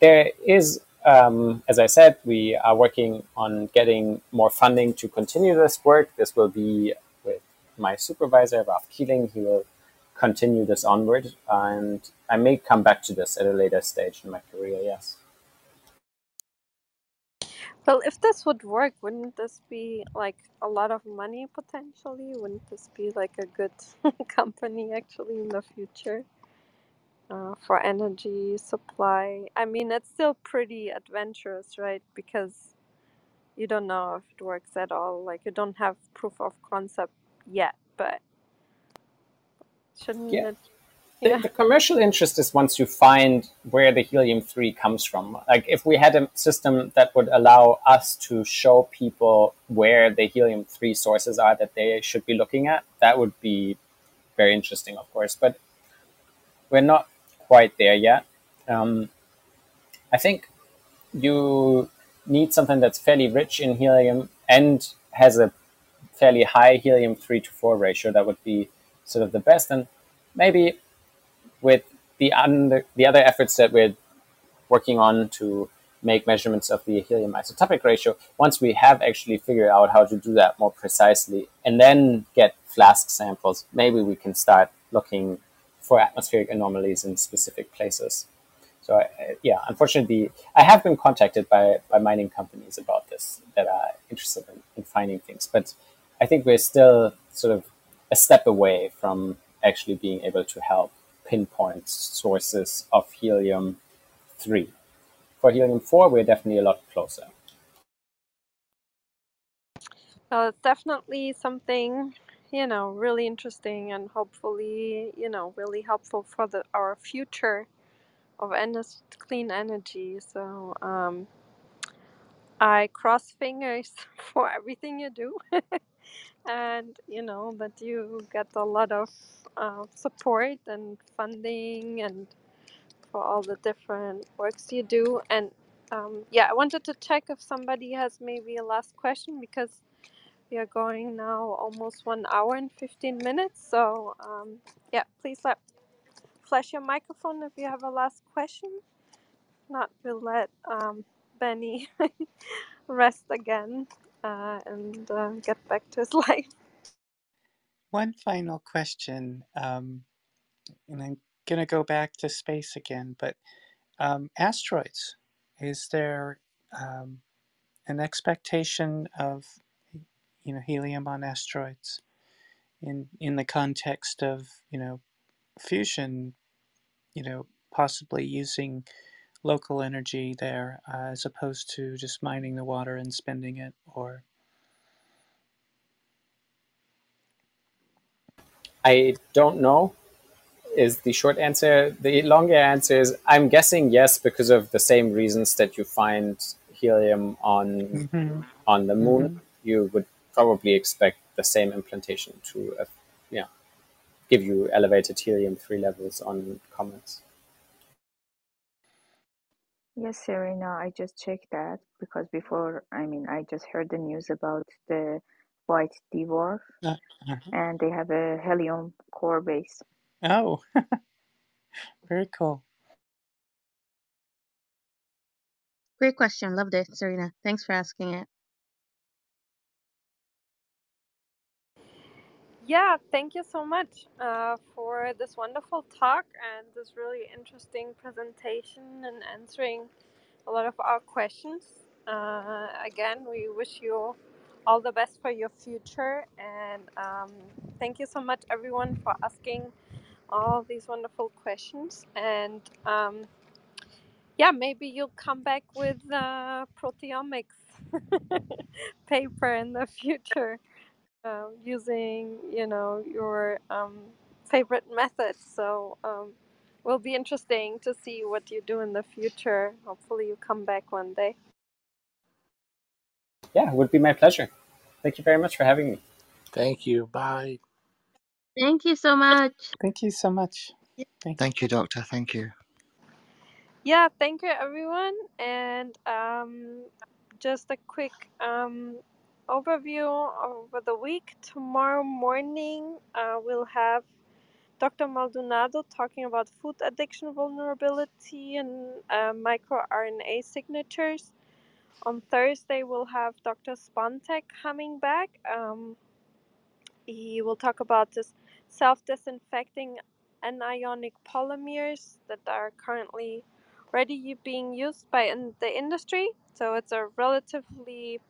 There is um, as I said, we are working on getting more funding to continue this work. This will be with my supervisor, Ralph Keeling. He will continue this onward, and I may come back to this at a later stage in my career. Yes. Well, if this would work, wouldn't this be like a lot of money potentially? Wouldn't this be like a good [laughs] company actually in the future uh, for energy supply? I mean, it's still pretty adventurous, right? Because you don't know if it works at all. Like, you don't have proof of concept yet, but shouldn't Yeah. it? The, Yeah. the commercial interest is once you find where the helium 3 comes from. Like, if we had a system that would allow us to show people where the helium 3 sources are that they should be looking at, that would be very interesting, of course. But we're not quite there yet. Um, I think you need something that's fairly rich in helium and has a fairly high helium 3 to 4 ratio. That would be sort of the best. And maybe with the, under, the other efforts that we're working on to make measurements of the helium isotopic ratio, once we have actually figured out how to do that more precisely and then get flask samples, maybe we can start looking for atmospheric anomalies in specific places. So uh, yeah, unfortunately, I have been contacted by, by mining companies about this that are interested in, in finding things, but I think we're still sort of a step away from actually being able to help pinpoint sources of helium three. For helium four, we're definitely a lot closer. Well, it's definitely something, you know, really interesting and hopefully, you know, really helpful for the our future of clean energy. So, um, I cross fingers [laughs] for everything you do, [laughs] and you know that you get a lot of uh, support and funding, and for all the different works you do. And um, yeah, I wanted to check if somebody has maybe a last question because we are going now almost one hour and 15 minutes. So, um, yeah, please let flash your microphone if you have a last question. Not we'll let um, Benny [laughs] rest again uh, and uh, get back to his [laughs] life. One final question, um, and I'm going to go back to space again, but um, asteroids. Is there um, an expectation of you know helium on asteroids in in the context of you know fusion? You know, possibly using local energy there uh, as opposed to just mining the water and spending it, or I don't know is the short answer. The longer answer is I'm guessing yes because of the same reasons that you find helium on hmm on the moon. hmm You would probably expect the same implantation to uh, yeah give you elevated helium three levels on comets. Yes, Serena, I just checked that because before, I mean, I just heard the news about the white dwarf uh, uh-huh. and they have a helium core base. oh, [laughs] very cool. Great question. Loved it, Serena. Thanks for asking it. Yeah, thank you so much uh, for this wonderful talk and this really interesting presentation and answering a lot of our questions. Uh, again, we wish you all the best for your future and um, thank you so much, everyone, for asking all these wonderful questions. And um, yeah, maybe you'll come back with uh, proteomics [laughs] paper in the future uh, using you know your um, favorite methods. So um, will be interesting to see what you do in the future. Hopefully, you come back one day. Yeah, it would be my pleasure. Thank you very much for having me. Thank you. Bye. Thank you so much. Thank you so much. Thank you. Thank you, Doctor. Thank you. Yeah, thank you everyone. And um, just a quick um, overview over the week. Tomorrow morning, uh, we'll have Dr. Maldonado talking about food addiction vulnerability and uh, microRNA signatures. On Thursday, we'll have Dr. Spontek coming back. Um, he will talk about this self-disinfecting anionic polymers that are currently ready being used by in the industry. So it's a relatively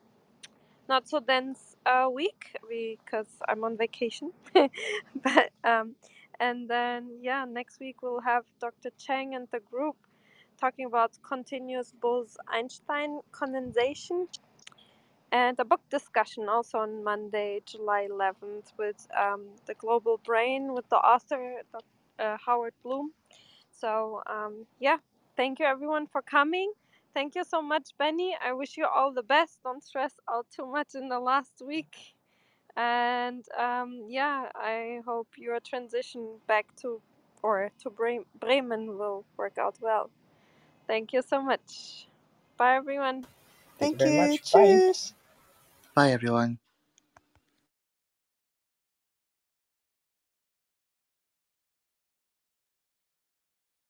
not so dense uh, week because I'm on vacation. [laughs] but um, and then yeah, next week we'll have Dr. Chang and the group talking about continuous Bose-Einstein condensation and a book discussion also on Monday, July 11th, with um, the Global Brain with the author uh, Howard Bloom. So um, yeah, thank you everyone for coming. Thank you so much, Benny. I wish you all the best. Don't stress out too much in the last week. And um, yeah, I hope your transition back to or to Bre- Bremen will work out well. Thank you so much. Bye, everyone. Thank you Thank very you. much. Bye. Cheers. Bye, everyone.